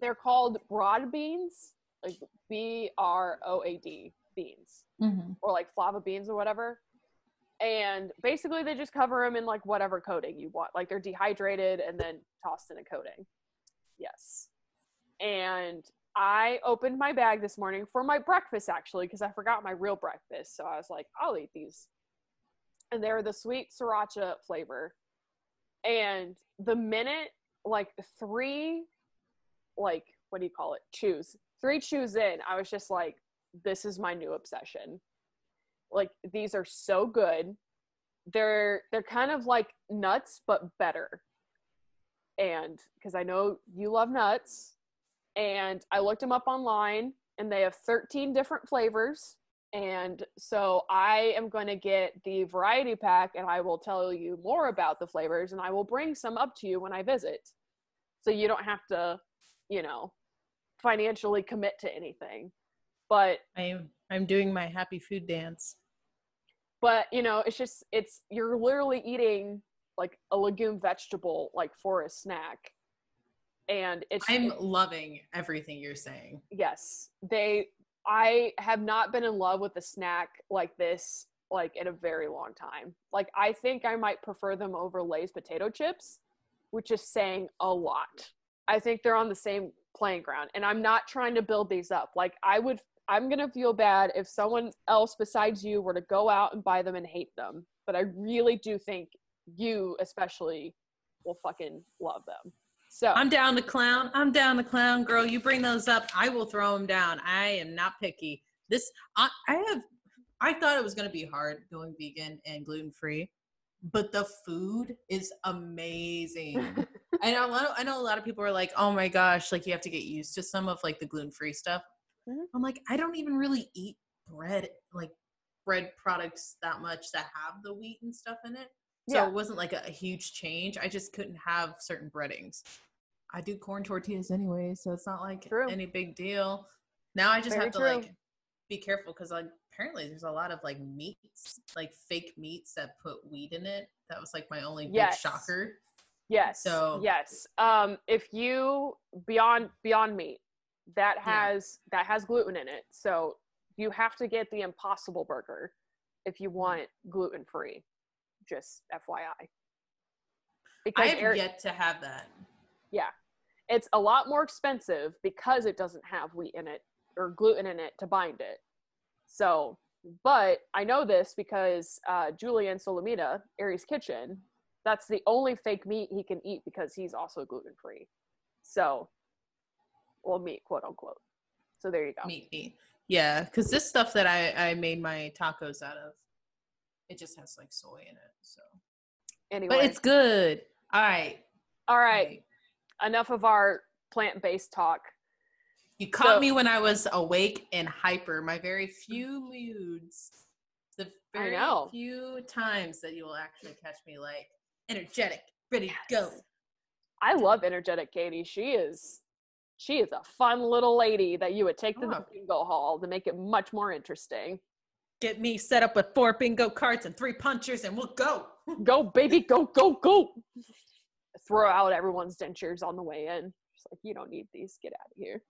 They're called broad beans, like B R O A D beans mm-hmm. or like flava beans or whatever. And basically, they just cover them in like whatever coating you want. Like they're dehydrated and then tossed in a coating. Yes. And I opened my bag this morning for my breakfast actually because I forgot my real breakfast. So I was like, I'll eat these. And they're the sweet sriracha flavor. And the minute like three, like, what do you call it? Chews. Three chews in, I was just like, this is my new obsession. Like these are so good. They're they're kind of like nuts but better. And because i know you love nuts. And i looked them up online and they have 13 different flavors And so I am going to get the variety pack and I will tell you more about the flavors and I will bring some up to you when I visit. So you don't have to, you know, financially commit to anything. But I'm I'm doing my happy food dance. but you know, it's just it's you're literally eating like a legume vegetable like for a snack. And it's I'm loving everything you're saying. yes they i have not been in love with a snack like this like in a very long time. Like i think i might prefer them over lay's potato chips which is saying a lot. I think they're on the same playing ground and i'm not trying to build these up. Like i would i'm gonna feel bad if someone else besides you were to go out and buy them and hate them but i really do think you especially will fucking love them so I'm down the clown. I'm down the clown, girl. You bring those up, I will throw them down. I am not picky. This I, I have. I thought it was going to be hard going vegan and gluten free, but the food is amazing. I know. a lot of- I know a lot of people are like, "Oh my gosh!" Like you have to get used to some of like the gluten free stuff. Mhm. I'm like, I don't even really eat bread, like bread products that much that have the wheat and stuff in it. So Yeah. it wasn't like a, a huge change. I just couldn't have certain breadings. I do corn tortillas anyway, so it's not like True. any big deal. Now I just Very have to true. like be careful because like apparently there's a lot of like meats, like fake meats that put wheat in it. That was like my only big shocker. Yes. So- yes. Um, if you beyond beyond meat, that Yeah. has that has gluten in it, so you have to get the Impossible Burger if you want gluten free. Just FYI. Because I have Eric- yet to have that. It's a lot more expensive because it doesn't have wheat in it or gluten in it to bind it. So, but I know this because uh, Julien Solomita, Aries Kitchen, that's the only fake meat he can eat because he's also gluten free. So, well, meat, quote unquote. So there you go. Meat, meat. Yeah, because this stuff that I I made my tacos out of, it just has like soy in it. So, Anyway, but it's good. All right. all right. Enough of our plant based talk. You caught So- me when I was awake and hyper. My very few moods. The very few times that you will actually catch me like energetic, ready to go. I love energetic Katie. She is she is a fun little lady that you would take to the Oh. bingo hall to make it much more interesting. Get me set up with four bingo cards and three punchers, and we'll go. Go baby, go go go. Throw out everyone's dentures on the way in. Just like you don't need these. Get out of here.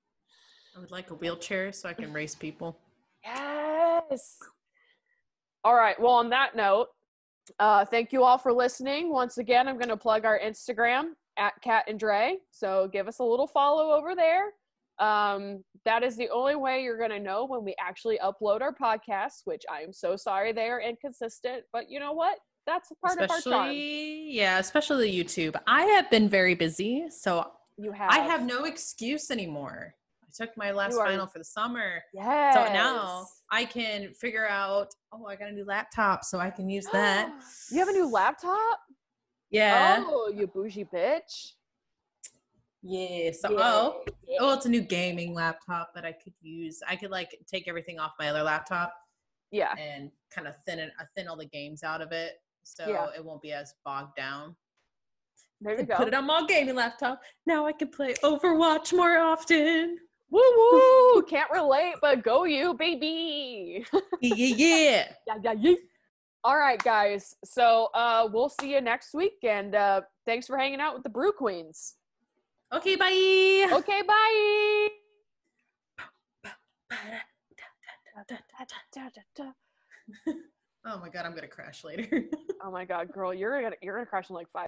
I would like a wheelchair so I can race people. Yes. All right. Well, on that note, uh, thank you all for listening. Once again, I'm going to plug our Instagram at Cat and Dre. So give us a little follow over there. Um, that is the only way you're going to know when we actually upload our podcasts, which I am so sorry they are inconsistent. But you know what? That's a part of our charm. yeah, especially the YouTube. I have been very busy, so You have. I have no excuse anymore. I took my last are- final for the summer. Yes. So now I can figure out, oh, I got a new laptop, so I can use that. you have a new laptop? Yeah. Oh, you bougie bitch. Yeah. So, Yeah, oh, oh, it's a new gaming laptop that I could use. I could like take everything off my other laptop Yeah. and kind of thin it, thin all the games out of it, so Yeah. it won't be as bogged down. There you And go. Put it on my gaming laptop. Now I can play Overwatch more often. Woo woo! Can't relate, but go you, baby. yeah, yeah, yeah. yeah, yeah, yeah. All right, guys. So uh, we'll see you next week, and uh, thanks for hanging out with the Brew Queens. Okay, bye. Okay, bye. Oh my god, I'm gonna crash later. Oh my god, girl, you're gonna you're gonna crash in like five.